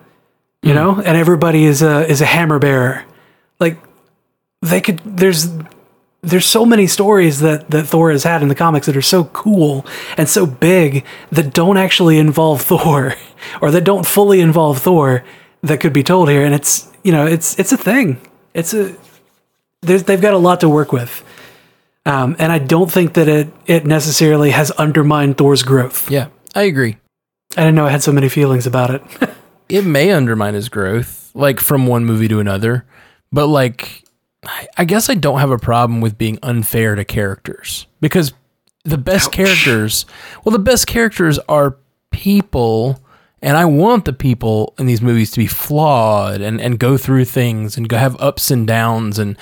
you mm. know? And everybody is a is a hammer bearer. Like they could there's there's so many stories that that Thor has had in the comics that are so cool and so big that don't actually involve (laughs) Thor or that don't fully involve Thor that could be told here. And it's you know it's it's a thing. It's a they've got a lot to work with um, and I don't think that it it necessarily has undermined Thor's growth. Yeah I agree. I didn't know I had so many feelings about it. (laughs) It may undermine his growth like from one movie to another but like I guess I don't have a problem with being unfair to characters because the best Ouch. characters, well, the best characters are people, and I want the people in these movies to be flawed and, and go through things and go have ups and downs and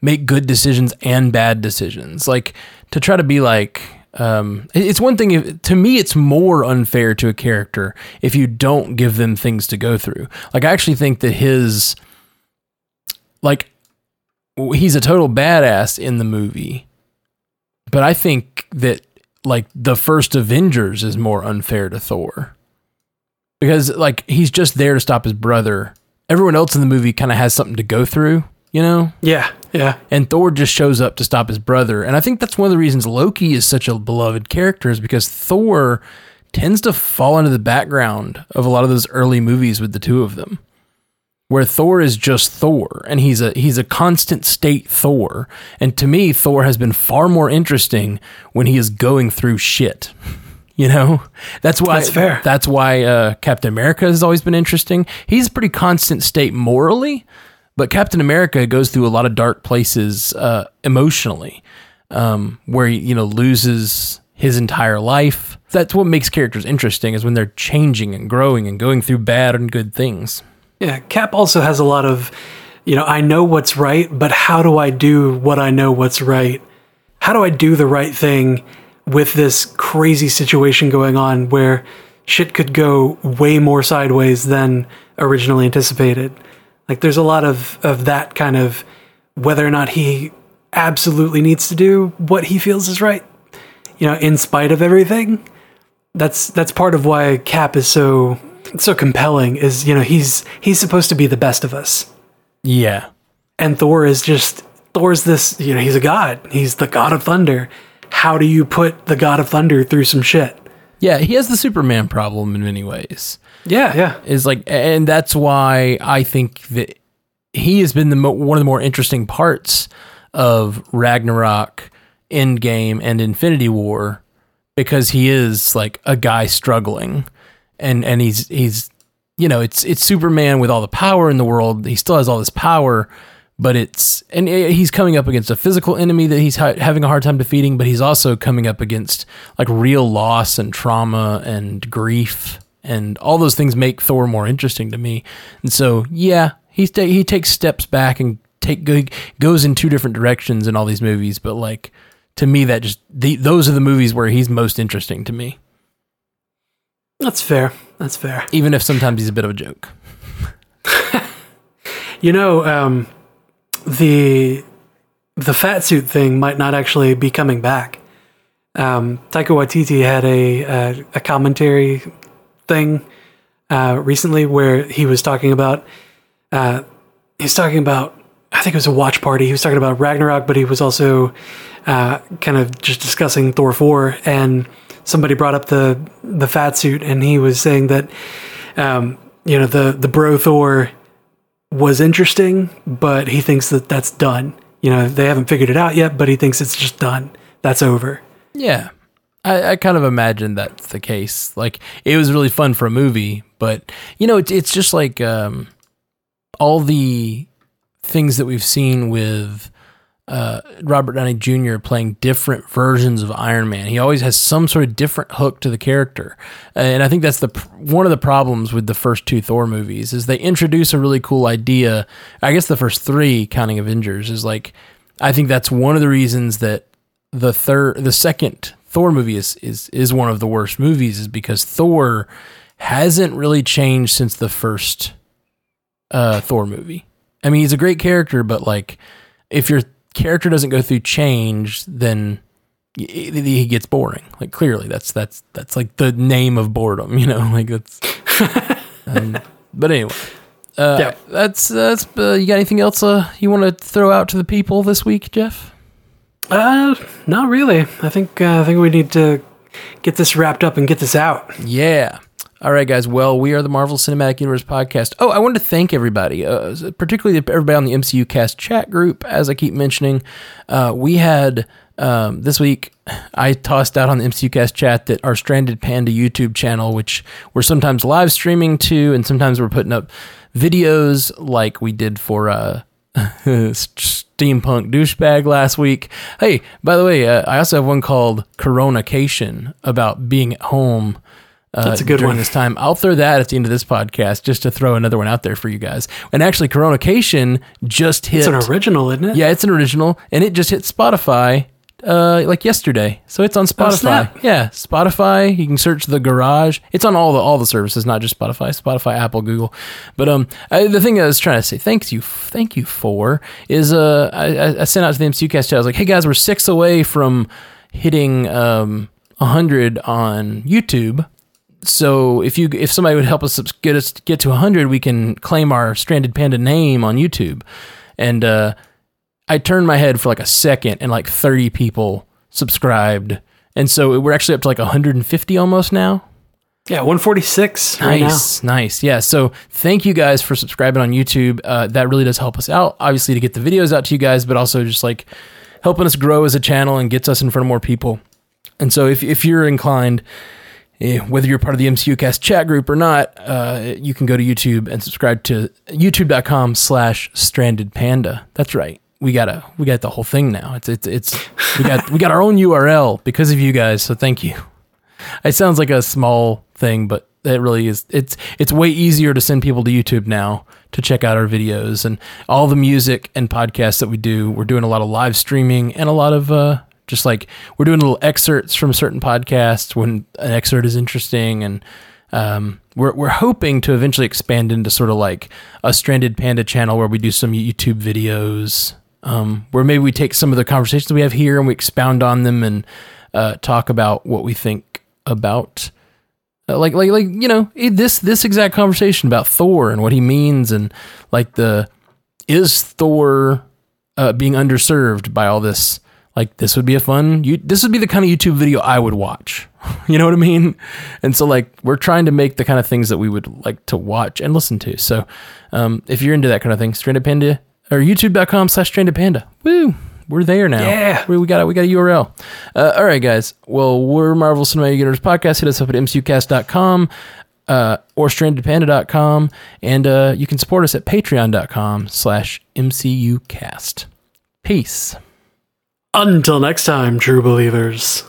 make good decisions and bad decisions. Like to try to be like, um, it's one thing if, to me it's more unfair to a character if you don't give them things to go through like i actually think that his like he's a total badass in the movie. But I think that like the first Avengers is more unfair to Thor. Because like he's just there to stop his brother. Everyone else in the movie kind of has something to go through, you know? Yeah, yeah. And Thor just shows up to stop his brother. And I think that's one of the reasons Loki is such a beloved character is because Thor tends to fall into the background of a lot of those early movies with the two of them where Thor is just Thor and he's a he's a constant state Thor. And to me, Thor has been far more interesting when he is going through shit. (laughs) You know, that's why that's fair. That's why uh, Captain America has always been interesting. He's a pretty constant state morally, but Captain America goes through a lot of dark places uh, emotionally, um, where he you know loses his entire life. That's what makes characters interesting is when they're changing and growing and going through bad and good things. Yeah, Cap also has a lot of, you know, I know what's right, but how do I do what I know what's right? How do I do the right thing with this crazy situation going on where shit could go way more sideways than originally anticipated? Like, there's a lot of, of that kind of whether or not he absolutely needs to do what he feels is right, you know, in spite of everything. That's that's part of why Cap is so so compelling is you know he's he's supposed to be the best of us. Yeah, and Thor is just Thor's this you know he's a god. He's the god of thunder. How do you put the god of thunder through some shit? Yeah, he has the Superman problem in many ways. Yeah, yeah. Is like, and that's why I think that he has been the mo- one of the more interesting parts of Ragnarok, Endgame, and Infinity War because he is like a guy struggling, and and he's he's you know it's it's Superman with all the power in the world. He still has all this power, but it's and eh, he's coming up against a physical enemy that he's ha- having a hard time defeating. But he's also coming up against like real loss and trauma and grief. And all those things make Thor more interesting to me. And so, yeah, ta- he takes steps back and take go- goes in two different directions in all these movies. But like to me, that just the, those are the movies where he's most interesting to me. That's fair. That's fair. Even if sometimes he's a bit of a joke. (laughs) You know, um, the the fat suit thing might not actually be coming back. Um, Taika Waititi had a a, a commentary thing uh, recently where he was talking about uh, he's talking about I think it was a watch party. He was talking about Ragnarok, but he was also uh, kind of just discussing Thor four, and somebody brought up the the fat suit, and he was saying that um, you know the the bro Thor was interesting, but he thinks that that's done. You know, they haven't figured it out yet, but he thinks it's just done. That's over. Yeah. I, I kind of imagine that's the case. Like it was really fun for a movie, but you know, it's it's just like um, all the things that we've seen with uh, Robert Downey Jr. playing different versions of Iron Man. He always has some sort of different hook to the character, and I think that's the one of the problems with the first two Thor movies is they introduce a really cool idea. I guess the first three, counting Avengers, is like I think that's one of the reasons that the third, the second Thor movie is is is one of the worst movies, is because Thor hasn't really changed since the first uh, Thor movie. I mean, he's a great character, but like if your character doesn't go through change, then he gets boring. Like clearly, that's that's that's like the name of boredom. (laughs) You know, like that's. (laughs) um, but anyway, uh, yeah. that's that's. Uh, you got anything else uh, you want to throw out to the people this week, Jeff? Uh, not really. I think uh, I think we need to get this wrapped up and get this out. Yeah. All right, guys. Well, we are the Marvel Cinematic Universe podcast. Oh, I wanted to thank everybody, uh, particularly everybody on the MCU Cast chat group. As I keep mentioning, uh, we had um, this week. I tossed out on the MCU Cast chat that our Stranded Panda YouTube channel, which we're sometimes live streaming to, and sometimes we're putting up videos like we did for uh, (laughs) steampunk douchebag last week. Hey, by the way, uh, I also have one called Coronacation about being at home uh, That's a good during one. this time. I'll throw that at the end of this podcast just to throw another one out there for you guys. And actually, Coronacation just hit. It's an original, isn't it? Yeah, it's an original, and it just hit Spotify uh, like yesterday. So it's on Spotify. Oh, yeah, Spotify. You can search the Garage. It's on all the all the services, not just Spotify. Spotify, Apple, Google. But um, I, the thing I was trying to say, thanks you, thank you for is uh, I, I sent out to the MCUcast chat. I was like, hey guys, we're six away from hitting um hundred on YouTube so if you if somebody would help us get us get to 100 we can claim our stranded panda name on youtube and uh, i turned my head for like a second and like 30 people subscribed. And so we're actually up to like 150 almost now. Yeah 146 nice right nice yeah so thank you guys for subscribing on youtube. Uh, that really does help us out obviously to get the videos out to you guys but also just like helping us grow as a channel and gets us in front of more people. And so if, if you're inclined whether you're part of the MCU cast chat group or not, uh, you can go to YouTube and subscribe to youtube.com slash stranded panda. That's right. We got a, we got the whole thing now. It's, it's, it's, we got, we got our own URL because of you guys. So thank you. It sounds like a small thing, but it really is. It's, it's way easier to send people to YouTube now to check out our videos and all the music and podcasts that we do. We're doing a lot of live streaming and a lot of, uh, just like we're doing little excerpts from certain podcasts when an excerpt is interesting and um, we're, we're hoping to eventually expand into sort of like a stranded panda channel where we do some youtube videos um, where maybe we take some of the conversations we have here and we expound on them and uh, talk about what we think about uh, like like like you know this this exact conversation about thor and what he means and like the is thor uh, being underserved by all this like this would be a fun you this would be the kind of YouTube video I would watch. (laughs) you know what I mean? And so like we're trying to make the kind of things that we would like to watch and listen to. So um, if you're into that kind of thing, Stranded Panda or youtube.com slash stranded panda. Woo! We're there now. Yeah. We, we got it. We got a URL. Uh, all right, guys. Well, we're Marvel Cinematic Universe Podcast. Hit us up at mcucast.com uh, or strandedpanda.com. And uh, you can support us at patreon.com slash mcucast. Peace. Until next time, true believers.